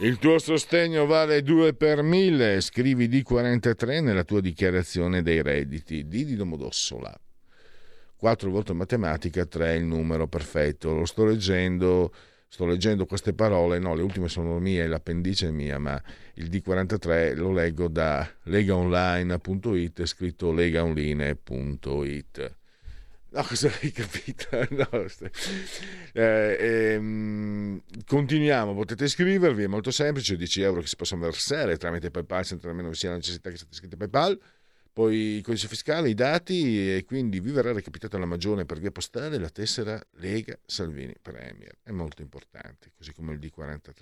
Il tuo sostegno vale 2 per 1000, scrivi D43 nella tua dichiarazione dei redditi. D di Domodossola. 4 volte matematica, 3 il numero perfetto. Lo sto leggendo, sto leggendo queste parole, no, le ultime sono mie, l'appendice è mia, ma il D43 lo leggo da legaonline.it, scritto legaonline.it. No, cosa hai capito? No, eh, ehm, continuiamo, potete iscrivervi, è molto semplice, 10 euro che si possono versare tramite PayPal senza nemmeno vi sia la necessità che siate iscritti a PayPal poi il codice fiscale, i dati e quindi vi verrà recapitata la magione per via postale la tessera Lega Salvini Premier. È molto importante, così come il D43.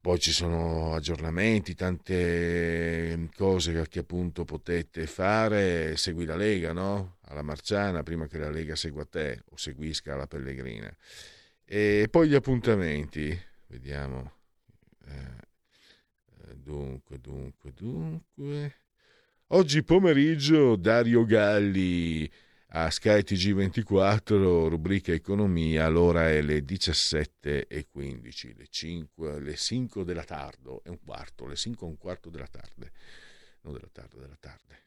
Poi ci sono aggiornamenti, tante cose che appunto potete fare. Segui la Lega, no? Alla Marciana, prima che la Lega segua te o seguisca la Pellegrina. E poi gli appuntamenti, vediamo. Eh, dunque, dunque, dunque. Oggi pomeriggio Dario Galli a Sky TG24, rubrica Economia, l'ora è le 17.15, le, 5, le 5 della tardo, è un quarto, le 5 e un quarto della tarde, non della tarde, della tarde.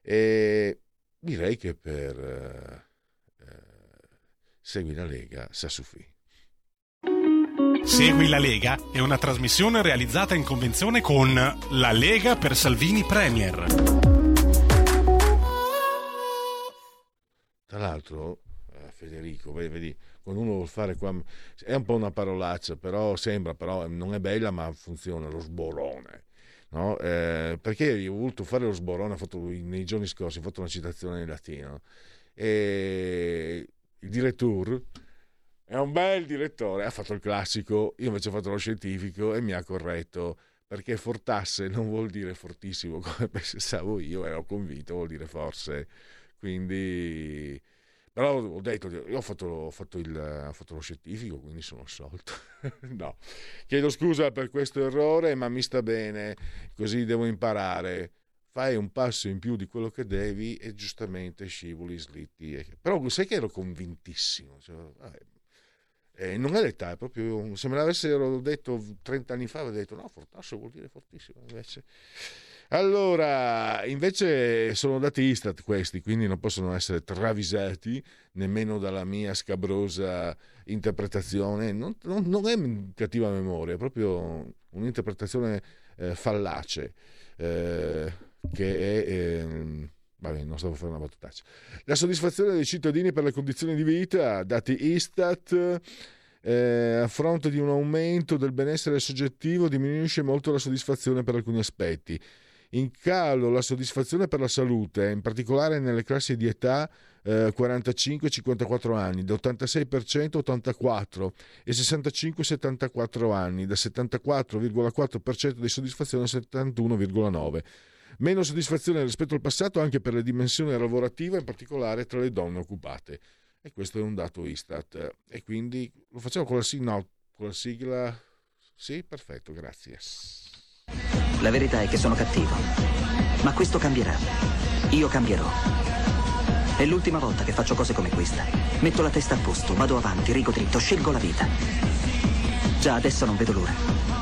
E direi che per eh, Segui la Lega sa Sassufi. Segui la Lega è una trasmissione realizzata in convenzione con La Lega per Salvini Premier. Tra l'altro, eh, Federico, vedi, quando uno vuole fare qua, è un po' una parolaccia, però sembra, però non è bella, ma funziona, lo sborone. No? Eh, perché io ho voluto fare lo sborone, fatto, nei giorni scorsi ho fatto una citazione in latino e il direttore è un bel direttore, ha fatto il classico, io invece ho fatto lo scientifico e mi ha corretto perché fortasse non vuol dire fortissimo come pensavo io, ero convinto, vuol dire forse. Quindi, però ho detto, io ho fatto, ho fatto, il, ho fatto lo scientifico, quindi sono assolto. no, chiedo scusa per questo errore, ma mi sta bene, così devo imparare. Fai un passo in più di quello che devi e giustamente scivoli, slitti. Però sai che ero convintissimo. Cioè, vabbè, eh, non è l'età, è proprio se me l'avessero detto 30 anni fa, avrei detto no, fortasso vuol dire fortissimo. Invece. Allora, invece sono dati Istat questi, quindi non possono essere travisati nemmeno dalla mia scabrosa interpretazione. Non, non, non è cattiva memoria, è proprio un'interpretazione eh, fallace eh, che è. Eh, Vabbè, non stavo facendo una battutaccia. La soddisfazione dei cittadini per le condizioni di vita, dati Istat, eh, a fronte di un aumento del benessere soggettivo, diminuisce molto la soddisfazione per alcuni aspetti. In calo la soddisfazione per la salute, in particolare nelle classi di età eh, 45-54 anni, da 86% a 84 e 65-74 anni, da 74,4% di soddisfazione a 71,9%. Meno soddisfazione rispetto al passato anche per le dimensioni lavorative, in particolare tra le donne occupate. E questo è un dato Istat. E quindi lo facciamo con la, sigla, no, con la sigla. Sì, perfetto, grazie. La verità è che sono cattivo. Ma questo cambierà. Io cambierò. È l'ultima volta che faccio cose come questa. Metto la testa a posto, vado avanti, rigo dritto, scelgo la vita. Già adesso non vedo l'ora.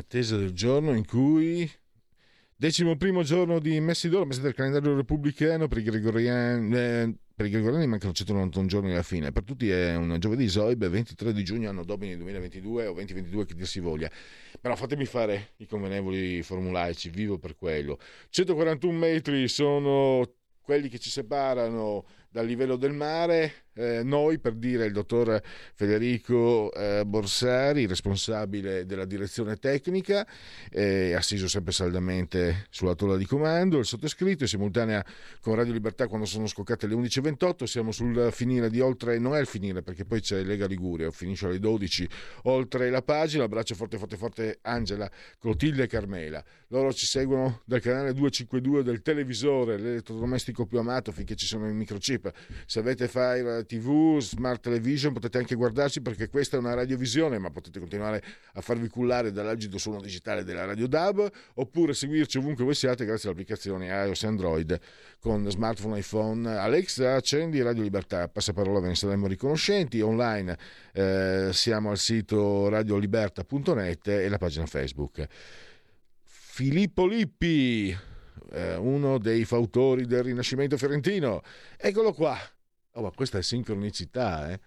attesa del giorno in cui decimo primo giorno di Messidoro, mese del calendario repubblicano per i gregoriani, eh, per i gregoriani mancano 191 giorni alla fine, per tutti è un giovedì Zoib, 23 di giugno, anno domini 2022 o 2022 che dir si voglia. Però fatemi fare i convenevoli formulaici, vivo per quello. 141 metri sono quelli che ci separano dal livello del mare, eh, noi per dire il dottor Federico eh, Borsari, responsabile della direzione tecnica, eh, assiso sempre saldamente sulla tolla di comando, il sottoscritto in simultanea con Radio Libertà quando sono scoccate le 11.28, siamo sul finire di oltre, non è il finire perché poi c'è Lega Liguria, finisce alle 12, oltre la pagina, abbraccio forte forte forte Angela, Clotilde e Carmela, loro ci seguono dal canale 252 del televisore, l'elettrodomestico più amato finché ci sono i microchip chip. Se avete Fire TV, Smart Television potete anche guardarci perché questa è una radiovisione, ma potete continuare a farvi cullare dall'agido suono digitale della Radio DAB oppure seguirci ovunque voi siate grazie all'applicazione iOS e Android con smartphone iPhone. Alexa, accendi Radio Libertà, passaparola ve ne saremo riconoscenti. Online eh, siamo al sito radioliberta.net e la pagina Facebook. Filippo Lippi, eh, uno dei fautori del Rinascimento fiorentino. Eccolo qua. Oh, ma questa è sincronicità, eh?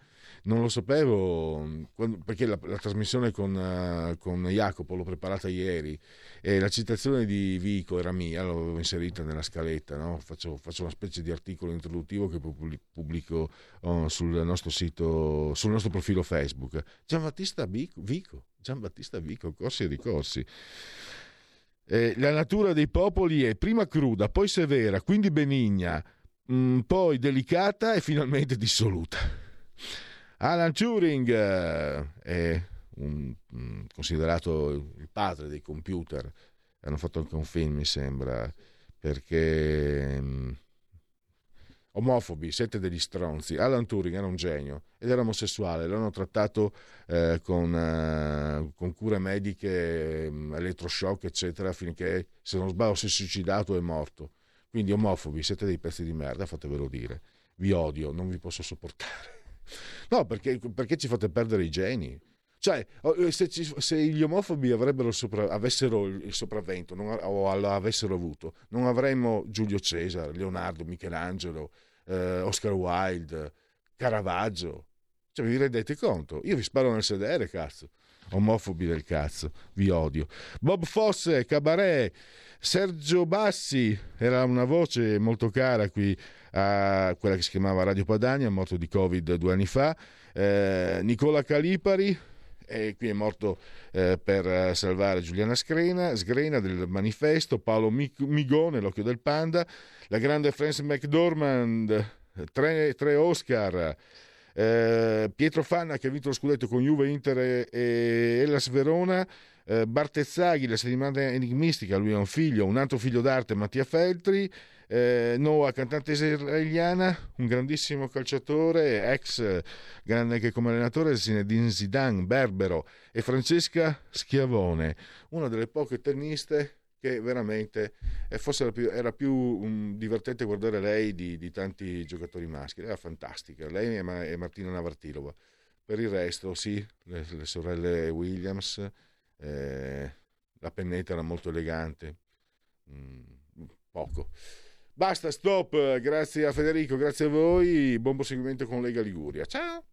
Non lo sapevo perché la, la, trasmissione con, uh, con, Jacopo l'ho preparata ieri e la citazione di Vico era mia, l'avevo inserita nella scaletta. No? Faccio, faccio, una specie di articolo introduttivo che pubblico uh, sul nostro sito, sul nostro profilo Facebook. Giambattista Vico, Vico Giambattista Vico, corsi e ricorsi. Eh, la natura dei popoli è prima cruda, poi severa, quindi benigna, poi delicata e finalmente dissoluta. Alan Turing eh, è un, mm, considerato il padre dei computer, hanno fatto anche un film mi sembra, perché mm, omofobi, siete degli stronzi. Alan Turing era un genio ed era omosessuale, l'hanno trattato eh, con, eh, con, cure mediche, mm, elettroshock, eccetera, finché se non sbaglio si è suicidato e è morto. Quindi omofobi, siete dei pezzi di merda, fatevelo dire. Vi odio, non vi posso sopportare. No, perché, perché ci fate perdere i geni. Cioè, eh, se, ci, se gli omofobi sopra, avessero il sopravvento non, o l'avessero avuto, non avremmo Giulio Cesare, Leonardo, Michelangelo, eh, Oscar Wilde, Caravaggio. Cioè, vi rendete conto? Io vi sparo nel sedere, cazzo. Omofobi del cazzo, vi odio. Bob Fosse, Cabaret, Sergio Bassi, era una voce molto cara qui a quella che si chiamava Radio Padania, morto di Covid due anni fa. Eh, Nicola Calipari, e qui è morto eh, per salvare Giuliana Sgrena, Sgrena del manifesto, Paolo Migone, l'occhio del panda, la grande Frances McDormand, tre, tre Oscar, eh, Pietro Fanna che ha vinto lo scudetto con Juve, Inter e, e Hellas Verona, eh, Bartezzaghi, la settimana enigmistica, lui ha un figlio, un altro figlio d'arte, Mattia Feltri, eh, Noah, cantante israeliana, un grandissimo calciatore, ex grande anche come allenatore, Zinedine Zidane, Berbero. E Francesca Schiavone, una delle poche tenniste che veramente forse era più, era più um, divertente guardare lei di, di, tanti giocatori maschi, era fantastica, lei e, e Martina Navartilova. Per il resto, sì, le, le sorelle Williams, eh, la pennetta era molto elegante, mm, poco. Basta, stop, grazie a Federico, grazie a voi, buon proseguimento con Lega Liguria. Ciao!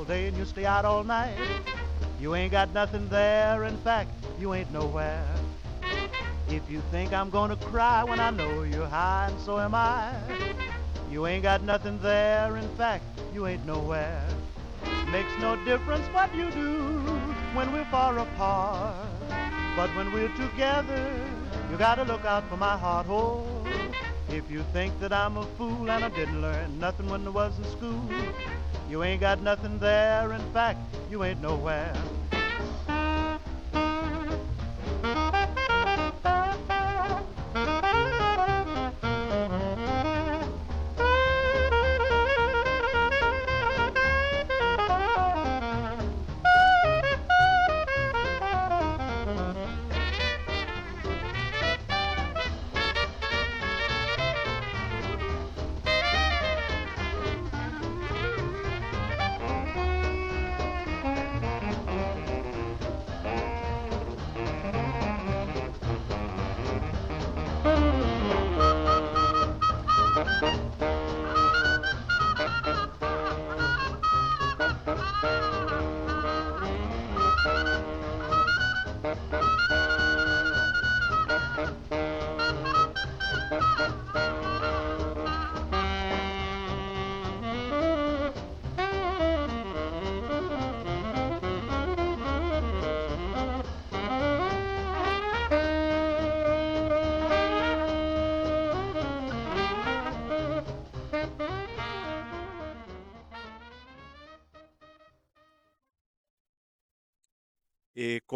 All day and you stay out all night. You ain't got nothing there, in fact, you ain't nowhere. If you think I'm gonna cry when I know you're high and so am I, you ain't got nothing there, in fact, you ain't nowhere. Makes no difference what you do when we're far apart. But when we're together, you gotta look out for my heart. Oh, if you think that I'm a fool and I didn't learn nothing when I was in school, you ain't got nothing there. In fact, you ain't nowhere.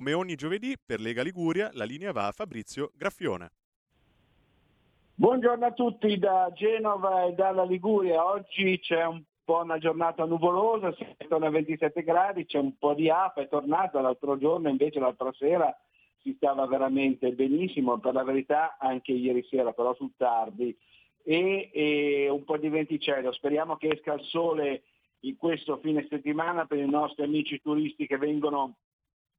Come ogni giovedì per Lega Liguria la linea va a Fabrizio Graffione. Buongiorno a tutti da Genova e dalla Liguria. Oggi c'è un po' una giornata nuvolosa, si sono a 27 gradi, c'è un po' di afa, è tornata l'altro giorno, invece l'altra sera si stava veramente benissimo, per la verità anche ieri sera, però sul tardi, e, e un po' di venticello. Speriamo che esca il sole in questo fine settimana per i nostri amici turisti che vengono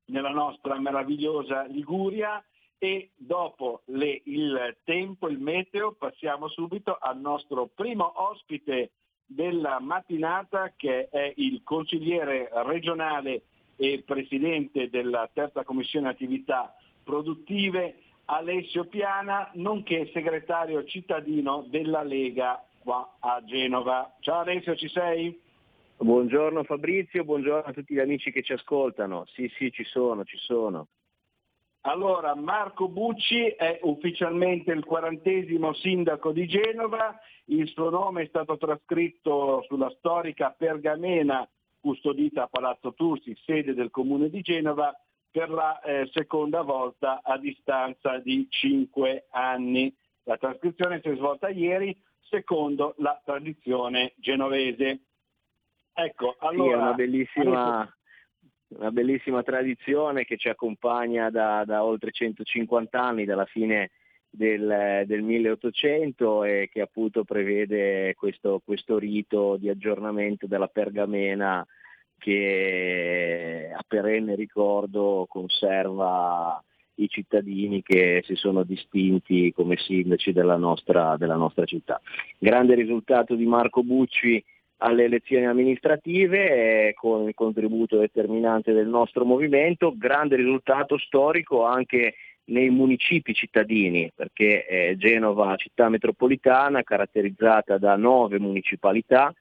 nella nostra meravigliosa Liguria e dopo le, il tempo, il meteo, passiamo subito al nostro primo ospite della mattinata che è il consigliere regionale e presidente della terza commissione attività produttive Alessio Piana, nonché segretario cittadino della Lega qua a Genova. Ciao Alessio, ci sei? Buongiorno Fabrizio, buongiorno a tutti gli amici che ci ascoltano. Sì, sì, ci sono, ci sono. Allora, Marco Bucci è ufficialmente il quarantesimo sindaco di Genova, il suo nome è stato trascritto sulla storica pergamena custodita a Palazzo Tursi, sede del comune di Genova, per la eh, seconda volta a distanza di cinque anni. La trascrizione si è svolta ieri secondo la tradizione genovese. Ecco, allora, sì, è una bellissima, una bellissima tradizione che ci accompagna da, da oltre 150 anni, dalla fine del, del, 1800 e che appunto prevede questo, questo, rito di aggiornamento della pergamena che a perenne ricordo conserva i cittadini che si sono distinti come sindaci della nostra, della nostra città. Grande risultato di Marco Bucci alle elezioni amministrative eh, con il contributo determinante del nostro movimento, grande risultato storico anche nei municipi cittadini, perché eh, Genova città metropolitana caratterizzata da nove municipalità,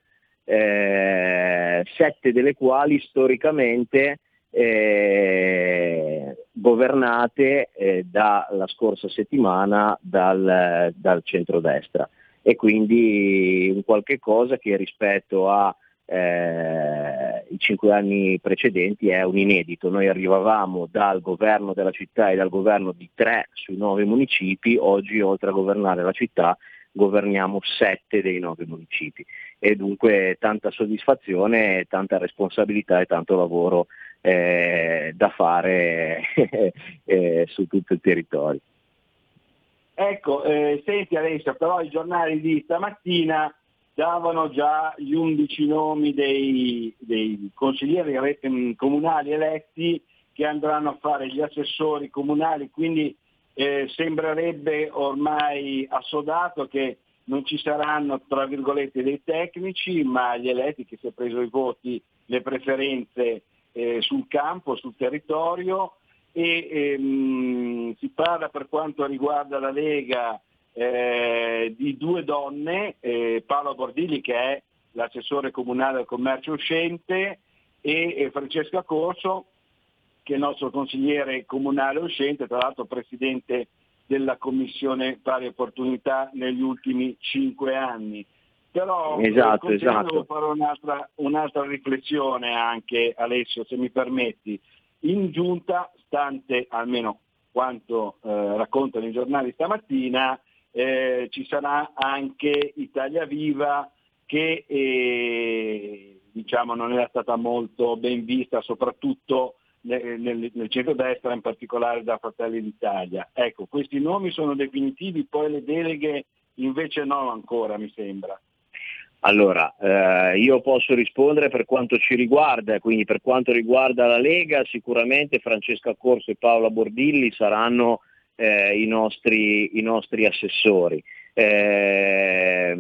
eh, sette delle quali storicamente eh, governate eh, dalla scorsa settimana dal, dal centrodestra e quindi un qualche cosa che rispetto ai eh, cinque anni precedenti è un inedito. Noi arrivavamo dal governo della città e dal governo di tre sui nove municipi, oggi oltre a governare la città governiamo sette dei nove municipi e dunque tanta soddisfazione, tanta responsabilità e tanto lavoro eh, da fare eh, su tutto il territorio. Ecco, eh, senti Alessio, però i giornali di stamattina davano già gli undici nomi dei, dei consiglieri comunali eletti che andranno a fare gli assessori comunali, quindi eh, sembrerebbe ormai assodato che non ci saranno tra virgolette dei tecnici, ma gli eletti che si è preso i voti, le preferenze eh, sul campo, sul territorio e ehm, si parla per quanto riguarda la Lega eh, di due donne, eh, Paolo Bordilli che è l'assessore comunale del commercio uscente e, e Francesca Corso che è il nostro consigliere comunale uscente, tra l'altro presidente della Commissione Pari Opportunità negli ultimi cinque anni. Però esatto, eh, esatto. devo fare un'altra, un'altra riflessione anche, Alessio, se mi permetti in giunta, stante almeno quanto eh, raccontano i giornali stamattina, eh, ci sarà anche Italia Viva che eh, diciamo, non era stata molto ben vista, soprattutto nel, nel, nel centro-destra, in particolare da Fratelli d'Italia. Ecco, questi nomi sono definitivi, poi le deleghe invece no ancora, mi sembra. Allora, eh, io posso rispondere per quanto ci riguarda, quindi per quanto riguarda la Lega, sicuramente Francesca Corso e Paola Bordilli saranno eh, i, nostri, i, nostri, assessori. Eh,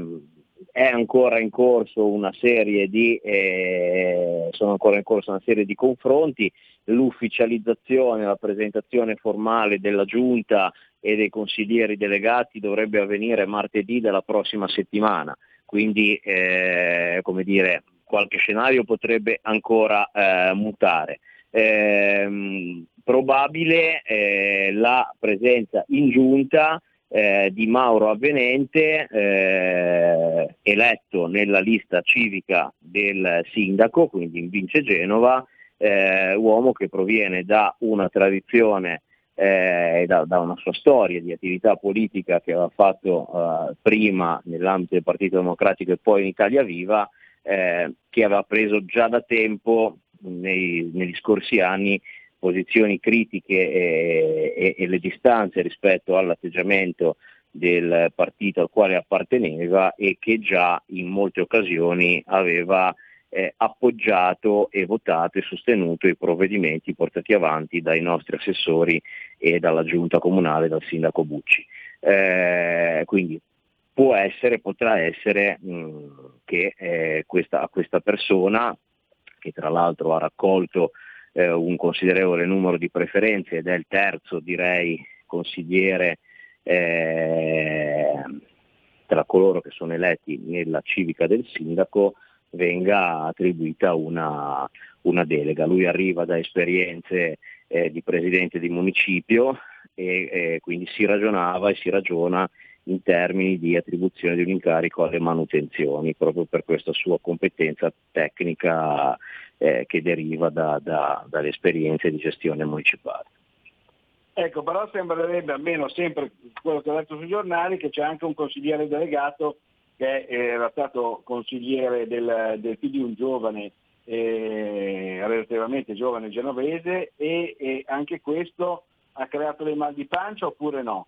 è ancora in corso una serie di, eh, sono ancora in corso una serie di confronti, l'ufficializzazione, la presentazione formale della Giunta e dei consiglieri delegati dovrebbe avvenire martedì della prossima settimana quindi eh, come dire, qualche scenario potrebbe ancora eh, mutare. Eh, probabile eh, la presenza in giunta eh, di Mauro Avvenente, eh, eletto nella lista civica del sindaco, quindi in Vince Genova, uomo che proviene da una tradizione eh, da, da, una sua storia di attività politica che aveva fatto eh, prima nell'ambito del Partito Democratico e poi in Italia Viva, eh, che aveva preso già da tempo nei, negli scorsi anni posizioni critiche e, e, e le distanze rispetto all'atteggiamento del partito al quale apparteneva e che già in molte occasioni aveva eh, appoggiato e votato e sostenuto i provvedimenti portati avanti dai nostri assessori e dalla giunta comunale, dal sindaco Bucci. Eh, quindi può essere, potrà essere mh, che eh, questa, questa persona, che tra l'altro ha raccolto eh, un considerevole numero di preferenze ed è il terzo, direi, consigliere eh, tra coloro che sono eletti nella civica del sindaco, venga attribuita una, una delega. Lui arriva da esperienze eh, di presidente di municipio e eh, quindi si ragionava e si ragiona in termini di attribuzione di un incarico alle manutenzioni, proprio per questa sua competenza tecnica eh, che deriva da, da, dalle esperienze di gestione municipale. Ecco, però sembrerebbe, almeno sempre quello che ho letto sui giornali, che c'è anche un consigliere delegato che era stato consigliere del, del PD, un giovane, eh, relativamente giovane genovese, e, e anche questo ha creato dei mal di pancia oppure no?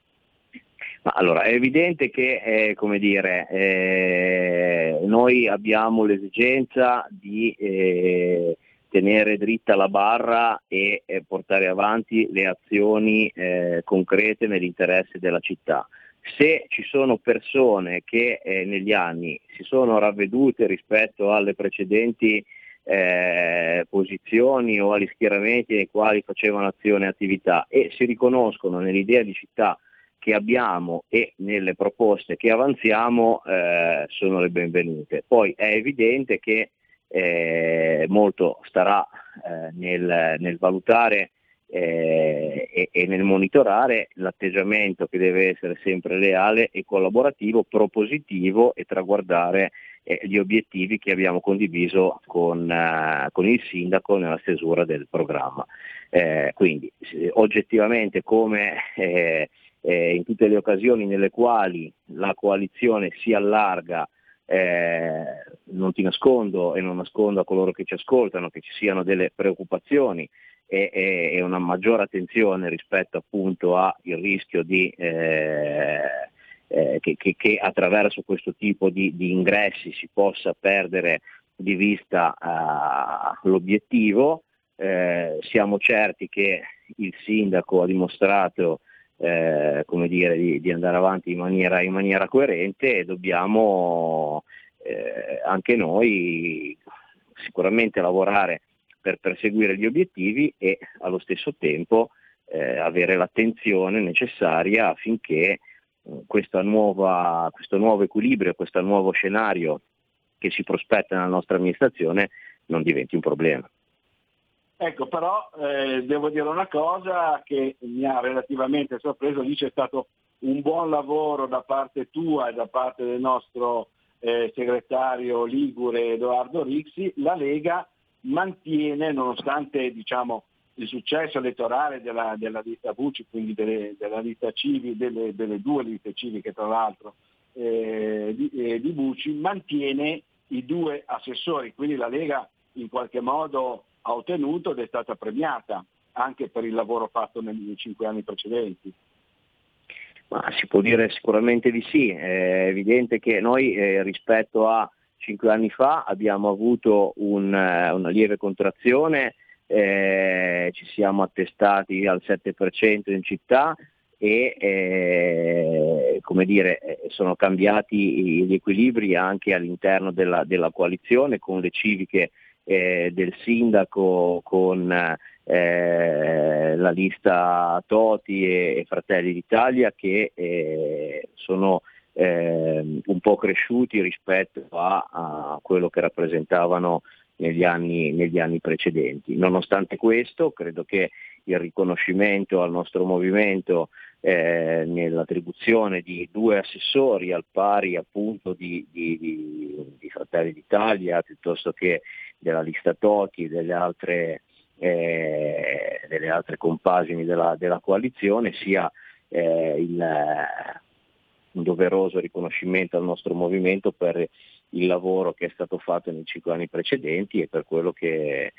Allora, è evidente che, eh, dire, eh, noi abbiamo l'esigenza di eh, tenere dritta la barra e portare avanti le azioni eh, concrete nell'interesse della città. Se ci sono persone che eh, negli anni si sono ravvedute rispetto alle precedenti eh, posizioni o agli schieramenti nei quali facevano azione e attività e si riconoscono nell'idea di città che abbiamo e nelle proposte che avanziamo eh, sono le benvenute. Poi è evidente che eh, molto starà eh, nel, nel, valutare eh, e, e, nel monitorare l'atteggiamento che deve essere sempre leale e collaborativo, propositivo e traguardare eh, gli obiettivi che abbiamo condiviso con, uh, con, il sindaco nella stesura del programma. Eh, quindi oggettivamente come eh, eh, in tutte le occasioni nelle quali la coalizione si allarga, eh, non ti nascondo e non nascondo a coloro che ci ascoltano che ci siano delle preoccupazioni e, e, e una maggiore attenzione rispetto appunto al rischio di, eh, eh, che, che, che, attraverso questo tipo di, di, ingressi si possa perdere di vista uh, l'obiettivo. Eh, siamo certi che il sindaco ha dimostrato eh, come dire, di, di, andare avanti in maniera, in maniera coerente e dobbiamo eh, anche noi sicuramente lavorare per perseguire gli obiettivi e allo stesso tempo eh, avere l'attenzione necessaria affinché eh, nuova, questo nuovo equilibrio, questo nuovo scenario che si prospetta nella nostra amministrazione non diventi un problema. Ecco, però eh, devo dire una cosa che mi ha relativamente sorpreso, lì c'è stato un buon lavoro da parte tua e da parte del nostro eh, segretario Ligure Edoardo Rixi, la Lega mantiene, nonostante diciamo, il successo elettorale della, della lista Bucci, quindi delle, della lista Civi, delle, delle, due liste civiche tra l'altro eh, di, eh, di Bucci, mantiene i due assessori, quindi la Lega in qualche modo ha ottenuto ed è stata premiata anche per il lavoro fatto negli cinque anni precedenti. Ma si può dire sicuramente di sì, è evidente che noi eh, rispetto a cinque anni fa abbiamo avuto un, eh, una lieve contrazione, eh, ci siamo attestati al 7% in città e eh, come dire, eh, sono cambiati gli equilibri anche all'interno della, della coalizione con le civiche eh, del sindaco con eh, la lista Toti e, Fratelli d'Italia che sono ehm, un po' cresciuti rispetto a, a quello che rappresentavano negli anni, negli anni, precedenti. Nonostante questo, credo che il riconoscimento al nostro movimento eh, nell'attribuzione di due assessori al pari appunto di, di, di, di Fratelli d'Italia piuttosto che della lista Toti e delle altre, eh, altre compagini della, della, coalizione, sia eh, il, un doveroso riconoscimento al nostro movimento per il lavoro che è stato fatto nei cinque anni precedenti e per quello che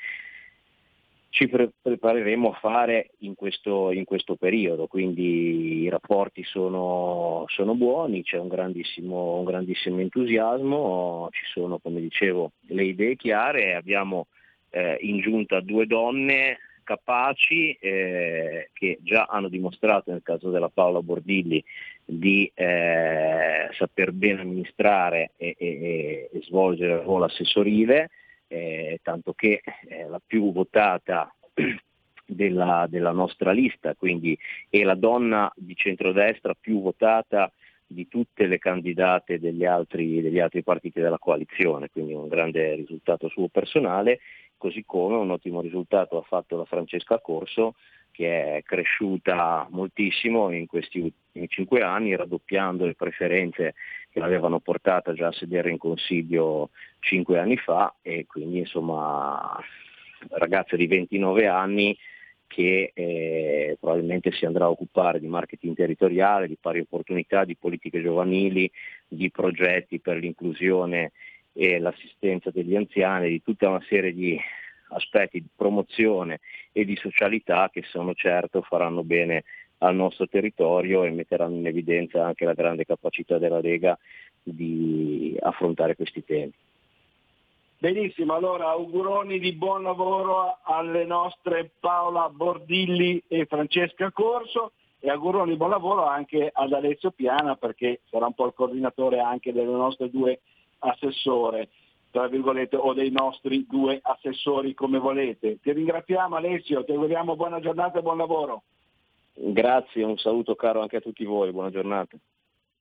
ci pre- prepareremo a fare in questo, in questo, periodo, quindi i rapporti sono, sono buoni, c'è un grandissimo, un grandissimo, entusiasmo, ci sono come dicevo le idee chiare, abbiamo eh, in giunta due donne capaci eh, che già hanno dimostrato nel caso della Paola Bordilli di eh, saper bene amministrare e, e, e svolgere il ruolo assessorile, eh, tanto che è la più votata della, della, nostra lista, quindi è la donna di centrodestra più votata di tutte le candidate degli altri, degli altri partiti della coalizione, quindi un grande risultato suo personale, così come un ottimo risultato ha fatto la Francesca Corso che è cresciuta moltissimo in questi ultimi cinque anni, raddoppiando le preferenze che l'avevano portata già a sedere in consiglio cinque anni fa e quindi insomma ragazza di 29 anni che eh, probabilmente si andrà a occupare di marketing territoriale, di pari opportunità, di politiche giovanili, di progetti per l'inclusione e l'assistenza degli anziani, di tutta una serie di aspetti di promozione e di socialità che sono certo faranno bene al nostro territorio e metteranno in evidenza anche la grande capacità della Lega di affrontare questi temi. Benissimo, allora auguroni di buon lavoro alle nostre Paola Bordilli e Francesca Corso e auguroni di buon lavoro anche ad Alessio Piana perché sarà un po' il coordinatore anche delle nostre due assessore tra virgolette, o dei nostri due assessori come volete. Ti ringraziamo Alessio, ti auguriamo buona giornata e buon lavoro. Grazie, un saluto caro anche a tutti voi, buona giornata.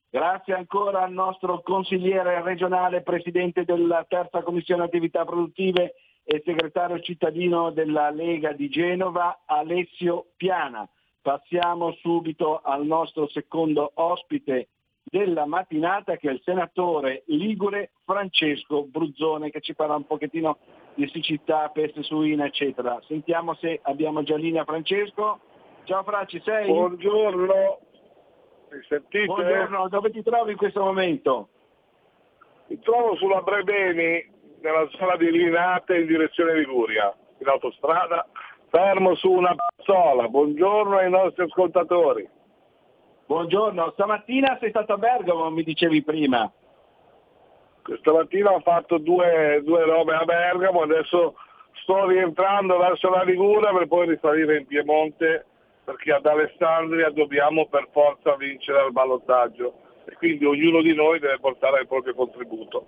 Grazie ancora al nostro consigliere regionale, presidente della terza commissione attività produttive e segretario cittadino della Lega di Genova, Alessio Piana. Passiamo subito al nostro secondo ospite della mattinata che è il senatore Ligure Francesco Bruzzone che ci parla un pochettino di siccità, peste suina eccetera. Sentiamo se abbiamo già linea Francesco. Ciao Fra, ci sei? Buongiorno, mi sentite? Buongiorno, dove ti trovi in questo momento? Mi trovo sulla Brebeni, nella zona di Linate in direzione Liguria, in autostrada, fermo su una pazzola. Buongiorno ai nostri ascoltatori. Buongiorno, stamattina sei stato a Bergamo, mi dicevi prima. Stamattina ho fatto due, due robe a Bergamo, adesso sto rientrando verso la Liguria per poi risalire in Piemonte perché ad Alessandria dobbiamo per forza vincere al ballottaggio e quindi ognuno di noi deve portare il proprio contributo.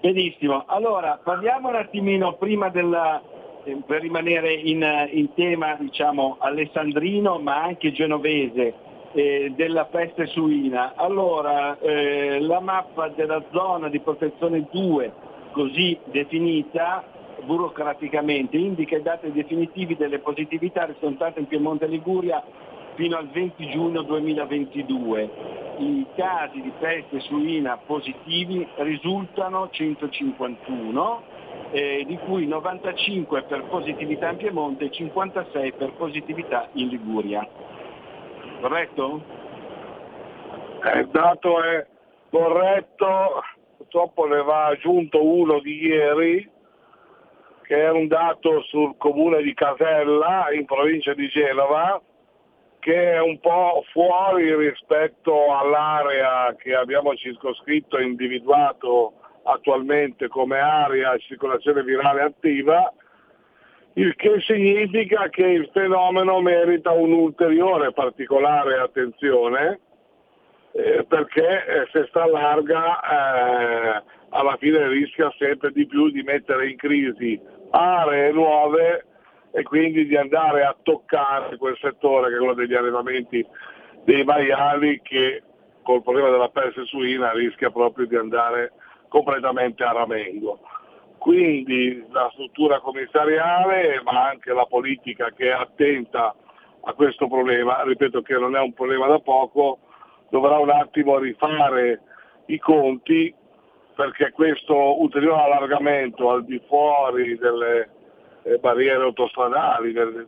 Benissimo, allora parliamo un attimino prima della, eh, per rimanere in, in tema diciamo, alessandrino ma anche genovese eh, della peste suina. Allora, eh, la mappa della zona di protezione 2, così definita burocraticamente, indica i dati definitivi delle positività riscontrate in Piemonte e Liguria fino al 20 giugno 2022. I casi di peste suina positivi risultano 151, eh, di cui 95 per positività in Piemonte e 56 per positività in Liguria corretto? Eh, il dato è corretto, purtroppo ne va aggiunto uno di ieri, che è un dato sul comune di Casella, in provincia di Genova, che è un po' fuori rispetto all'area che abbiamo circoscritto e individuato attualmente come area di circolazione virale attiva, il che significa che il fenomeno merita un'ulteriore particolare attenzione eh, perché eh, se sta larga eh, alla fine rischia sempre di più di mettere in crisi aree nuove e quindi di andare a toccare quel settore che è quello degli allevamenti dei maiali che col problema della peste suina rischia proprio di andare completamente a ramengo. Quindi la struttura commissariale, ma anche la politica che è attenta a questo problema, ripeto che non è un problema da poco, dovrà un attimo rifare i conti perché questo ulteriore allargamento al di fuori delle eh, barriere autostradali, delle,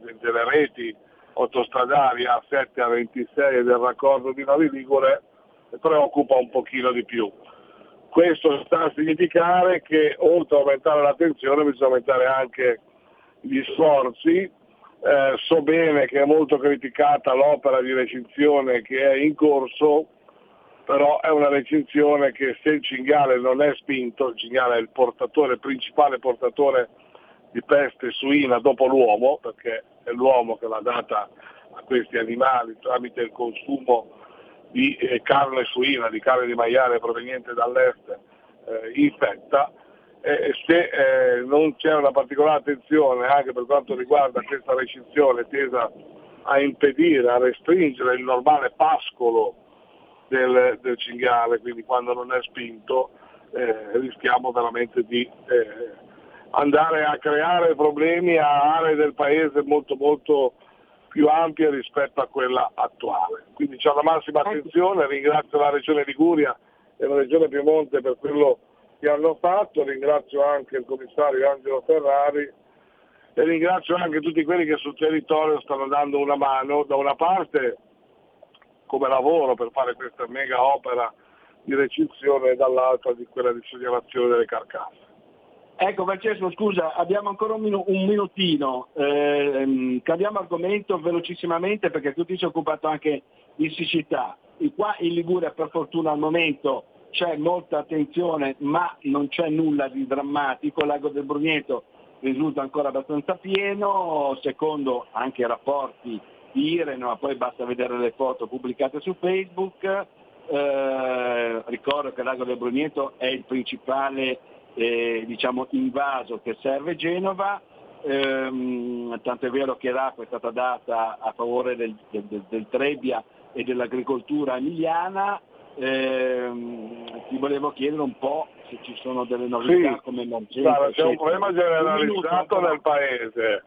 reti autostradali A7 a 26 del raccordo di Novi Ligure preoccupa un pochino di più. Questo sta a significare che oltre a aumentare l'attenzione bisogna aumentare anche gli sforzi, eh, so bene che è molto criticata l'opera di recinzione che è in corso, però è una recinzione che se il cinghiale non è spinto, il cinghiale è il portatore, il principale portatore di peste suina dopo l'uomo, perché è l'uomo che l'ha data a questi animali tramite il consumo di eh, carne suina, di carne di maiale proveniente dall'est, eh, infetta, e se eh, non c'è una particolare attenzione anche per quanto riguarda questa recinzione tesa a impedire, a restringere il normale pascolo del, del cinghiale, quindi quando non è spinto eh, rischiamo veramente di eh, andare a creare problemi a aree del paese molto molto più ampie rispetto a quella attuale. Quindi c'è la massima ecco. attenzione, ringrazio la Regione Liguria e la Regione Piemonte per quello che hanno fatto, ringrazio anche il commissario Angelo Ferrari e ringrazio anche tutti quelli che sul territorio stanno dando una mano, da una parte come lavoro per fare questa mega opera di recinzione e dall'altra di quella di segnalazione delle carcasse. Ecco Francesco, scusa, abbiamo ancora un, minu- un minutino, eh, cambiamo argomento velocissimamente perché tu ti sei occupato anche di siccità. E qua in Liguria per fortuna al momento c'è molta attenzione ma non c'è nulla di drammatico, lago del Brugneto risulta ancora abbastanza pieno, secondo anche i rapporti di Irene, ma poi basta vedere le foto pubblicate su Facebook. Eh, ricordo che lago del Brugneto è il principale eh, diciamo, invaso che serve Genova, ehm, tanto è vero che l'acqua è stata data a favore del, del, del Trebbia e dell'agricoltura emiliana, ehm, ti volevo chiedere un po' se ci sono delle novità sì, come emergenza. c'è un problema generalizzato nel paese.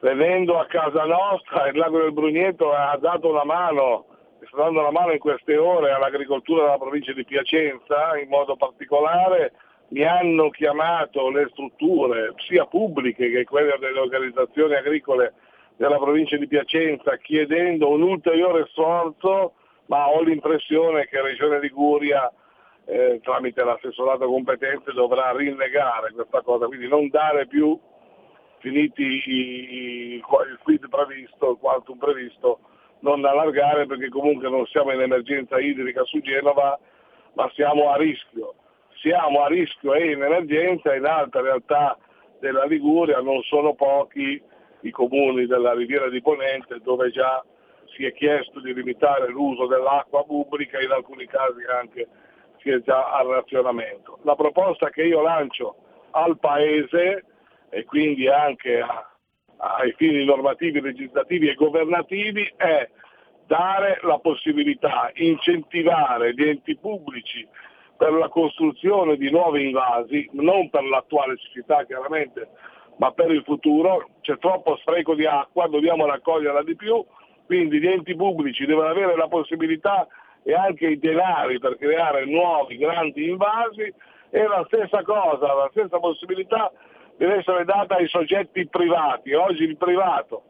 Venendo a casa nostra, il lago del Brugneto ha dato una mano, sta dando una mano in queste ore all'agricoltura della provincia di Piacenza, in modo particolare mi hanno chiamato le strutture, sia pubbliche che quelle delle organizzazioni agricole della provincia di Piacenza, chiedendo un ulteriore sforzo ma ho l'impressione che Regione Liguria eh, tramite l'assessorato competente dovrà rinnegare questa cosa, quindi non dare più, finiti i, il quid previsto, il quantum previsto, non allargare perché comunque non siamo in emergenza idrica su Genova, ma siamo a rischio. Siamo a rischio e in emergenza in altre realtà della Liguria, non sono pochi i comuni della Riviera di Ponente dove già si è chiesto di limitare l'uso dell'acqua pubblica e in alcuni casi anche si è già al razionamento. La proposta che io lancio al Paese e quindi anche a, ai fini normativi, legislativi e governativi è dare la possibilità, incentivare gli enti pubblici per la costruzione di nuovi invasi, non per l'attuale siccità chiaramente, ma per il futuro. C'è troppo spreco di acqua, dobbiamo raccoglierla di più, quindi gli enti pubblici devono avere la possibilità e anche i denari per creare nuovi grandi invasi e la stessa cosa, la stessa possibilità deve essere data ai soggetti privati. Oggi il privato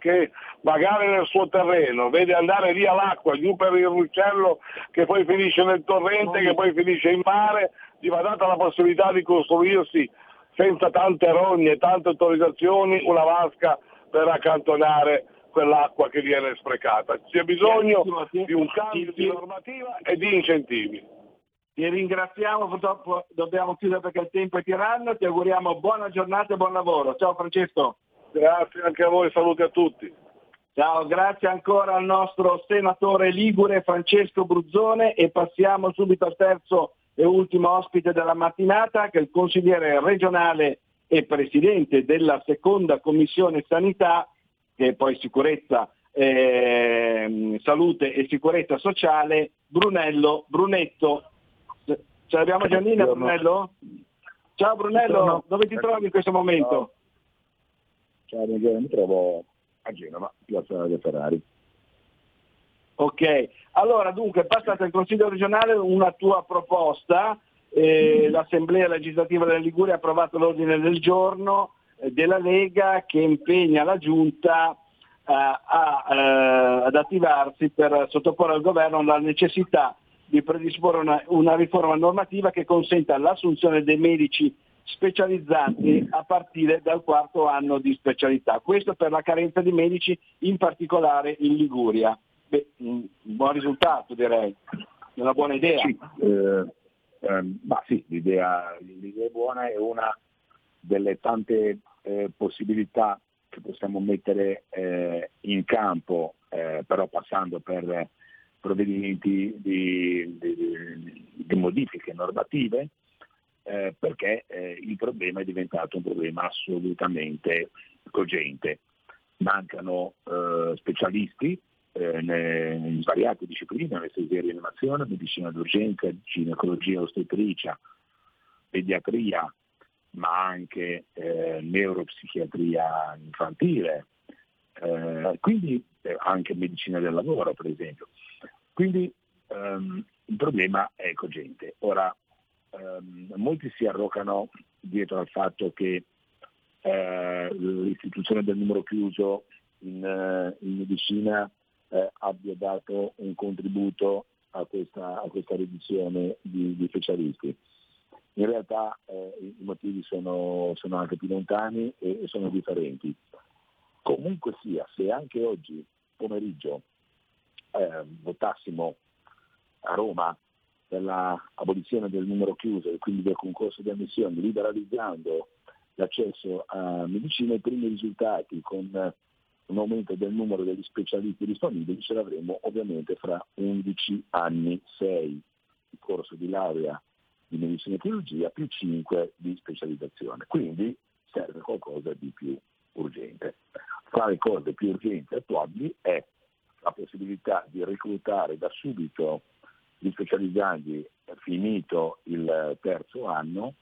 che magari nel suo terreno vede andare via l'acqua giù per il ruscello che poi finisce nel torrente, che poi finisce in mare, gli va data la possibilità di costruirsi senza tante rogne, tante autorizzazioni, una vasca per accantonare quell'acqua che viene sprecata. C'è bisogno di un cambio di normativa e di incentivi. Ti ringraziamo, purtroppo dobbiamo chiudere perché il tempo è tiranno, ti auguriamo buona giornata e buon lavoro. Ciao Francesco. Grazie anche a voi, saluti a tutti. Ciao, grazie ancora al nostro senatore Ligure Francesco Bruzzone e passiamo subito al terzo e ultimo ospite della mattinata che è il consigliere regionale e presidente della seconda commissione sanità che è poi sicurezza, eh, salute e sicurezza sociale, Brunello, Brunetto. Ce l'abbiamo Giannina Brunello? Ciao Brunello, dove ti trovi in questo momento? Ciao, mi trovo a Genova, piazza dei Ferrari. Ok, allora dunque passate al Consiglio regionale una tua proposta, eh, l'Assemblea legislativa della Liguria ha approvato l'ordine del giorno, della Lega che impegna la Giunta uh, a, uh, ad attivarsi per sottoporre al governo la necessità di predisporre una, una riforma normativa che consenta l'assunzione dei medici specializzanti a partire dal quarto anno di specialità. Questo per la carenza di medici, in particolare in Liguria. Beh, un buon risultato direi, una buona idea. Sì, eh, ehm, ma sì l'idea, l'idea, è buona, è una delle tante eh, possibilità che possiamo mettere eh, in campo, eh, però passando per provvedimenti di, di, di modifiche normative, eh, perché eh, il problema è diventato un problema assolutamente cogente. Mancano eh, specialisti eh, in svariate discipline, anestesia e rianimazione, medicina d'urgenza, ginecologia ostetricia, pediatria, ma anche eh, neuropsichiatria infantile, eh, quindi anche medicina del lavoro per esempio. Quindi ehm, il problema è cogente. Ora, ehm, molti si arrocano dietro al fatto che eh, l'istituzione del numero chiuso in, eh, in medicina eh, abbia dato un contributo a questa, a questa riduzione di, di, specialisti. In realtà eh, i motivi sono, sono, anche più lontani e, e sono differenti. Comunque sia, se anche oggi pomeriggio eh, votassimo a Roma per l'abolizione del numero chiuso e quindi del concorso di ammissione, liberalizzando l'accesso a medicina, i primi risultati con un aumento del numero degli specialisti disponibili ce l'avremo ovviamente fra 11 anni, 6 il corso di laurea di medicina e chirurgia più 5 di specializzazione. Quindi serve qualcosa di più urgente. Fra le cose più urgenti attuabili è la possibilità di reclutare da subito gli specializzanti finito il terzo anno,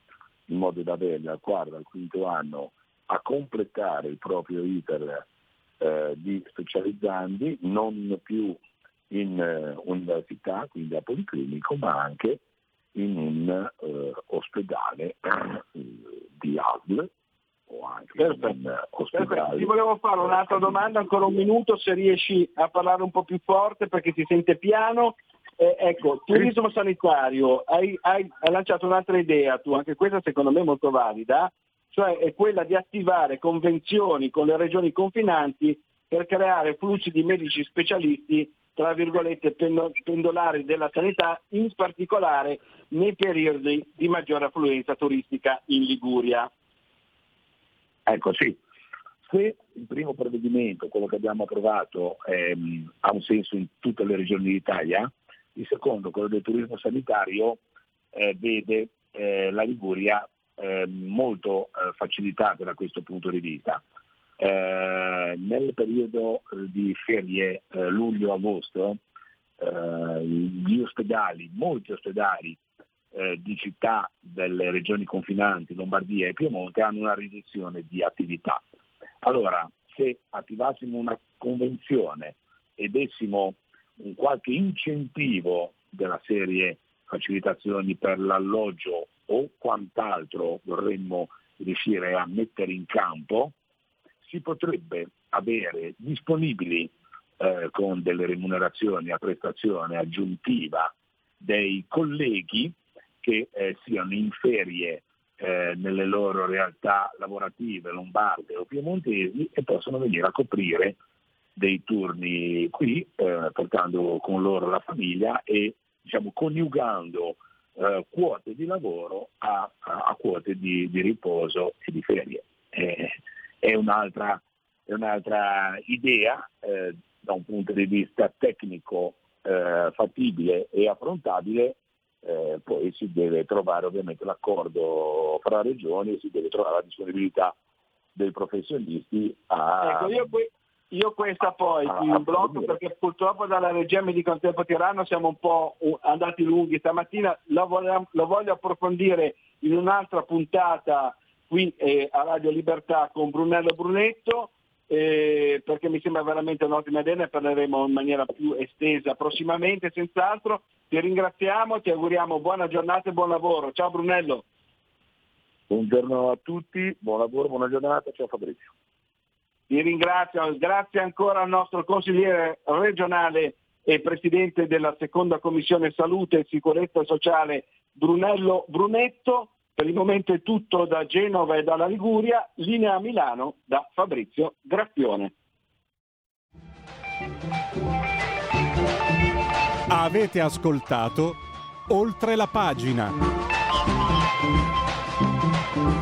in modo da avere dal quarto al quinto anno a completare il proprio iter eh, di specializzanti, non più in eh, università, quindi a policlinico, ma anche in un eh, ospedale di ASL o anche Perfetto. in ospedale. Ti volevo fare un'altra domanda, ancora un minuto, se riesci a parlare un po' più forte perché si sente piano. Eh, ecco, turismo sanitario, hai, hai, hai lanciato un'altra idea tu, anche questa secondo me è molto valida, cioè è quella di attivare convenzioni con le regioni confinanti per creare flussi di medici specialisti, tra virgolette, pendolari della sanità, in particolare nei periodi di maggiore affluenza turistica in Liguria. Ecco sì, se il primo provvedimento, quello che abbiamo approvato, ehm, ha un senso in tutte le regioni d'Italia, il secondo, quello del turismo sanitario, eh, vede eh, la Liguria eh, molto eh, facilitata da questo punto di vista. Eh, nel periodo di ferie eh, luglio-agosto gli ospedali, molti ospedali eh, di città delle regioni confinanti, Lombardia e Piemonte, hanno una riduzione di attività. Allora, se attivassimo una convenzione e dessimo un qualche incentivo della serie facilitazioni per l'alloggio o quant'altro vorremmo riuscire a mettere in campo, si potrebbe avere disponibili eh, con delle remunerazioni a prestazione aggiuntiva dei colleghi che eh, siano in ferie eh, nelle loro realtà lavorative lombarde o piemontesi e possono venire a coprire dei turni qui, eh, portando con loro la famiglia e diciamo, coniugando eh, quote di lavoro a, a, a quote di, di, riposo e di ferie. è, un'altra, è un'altra idea eh, da un punto di vista tecnico eh, fattibile e affrontabile eh, poi si deve trovare ovviamente l'accordo fra regioni e si deve trovare la disponibilità dei professionisti a... Ecco, io, io questa poi ti blocco perché purtroppo dalla regia Medico Tempo Tirano siamo un po' andati lunghi stamattina, lo voglio, lo voglio approfondire in un'altra puntata qui eh, a Radio Libertà con Brunello Brunetto eh, perché mi sembra veramente un'ottima idea, ne parleremo in maniera più estesa prossimamente, senz'altro. Ti ringraziamo, ti auguriamo buona giornata e buon lavoro. Ciao Brunello. Buongiorno a tutti, buon lavoro, buona giornata, ciao Fabrizio. Ti ringrazio, grazie ancora al nostro consigliere regionale e presidente della seconda commissione salute e sicurezza sociale Brunello Brunetto Per il momento è tutto da Genova e dalla Liguria, linea a Milano da Fabrizio Graffione. Avete ascoltato oltre la pagina.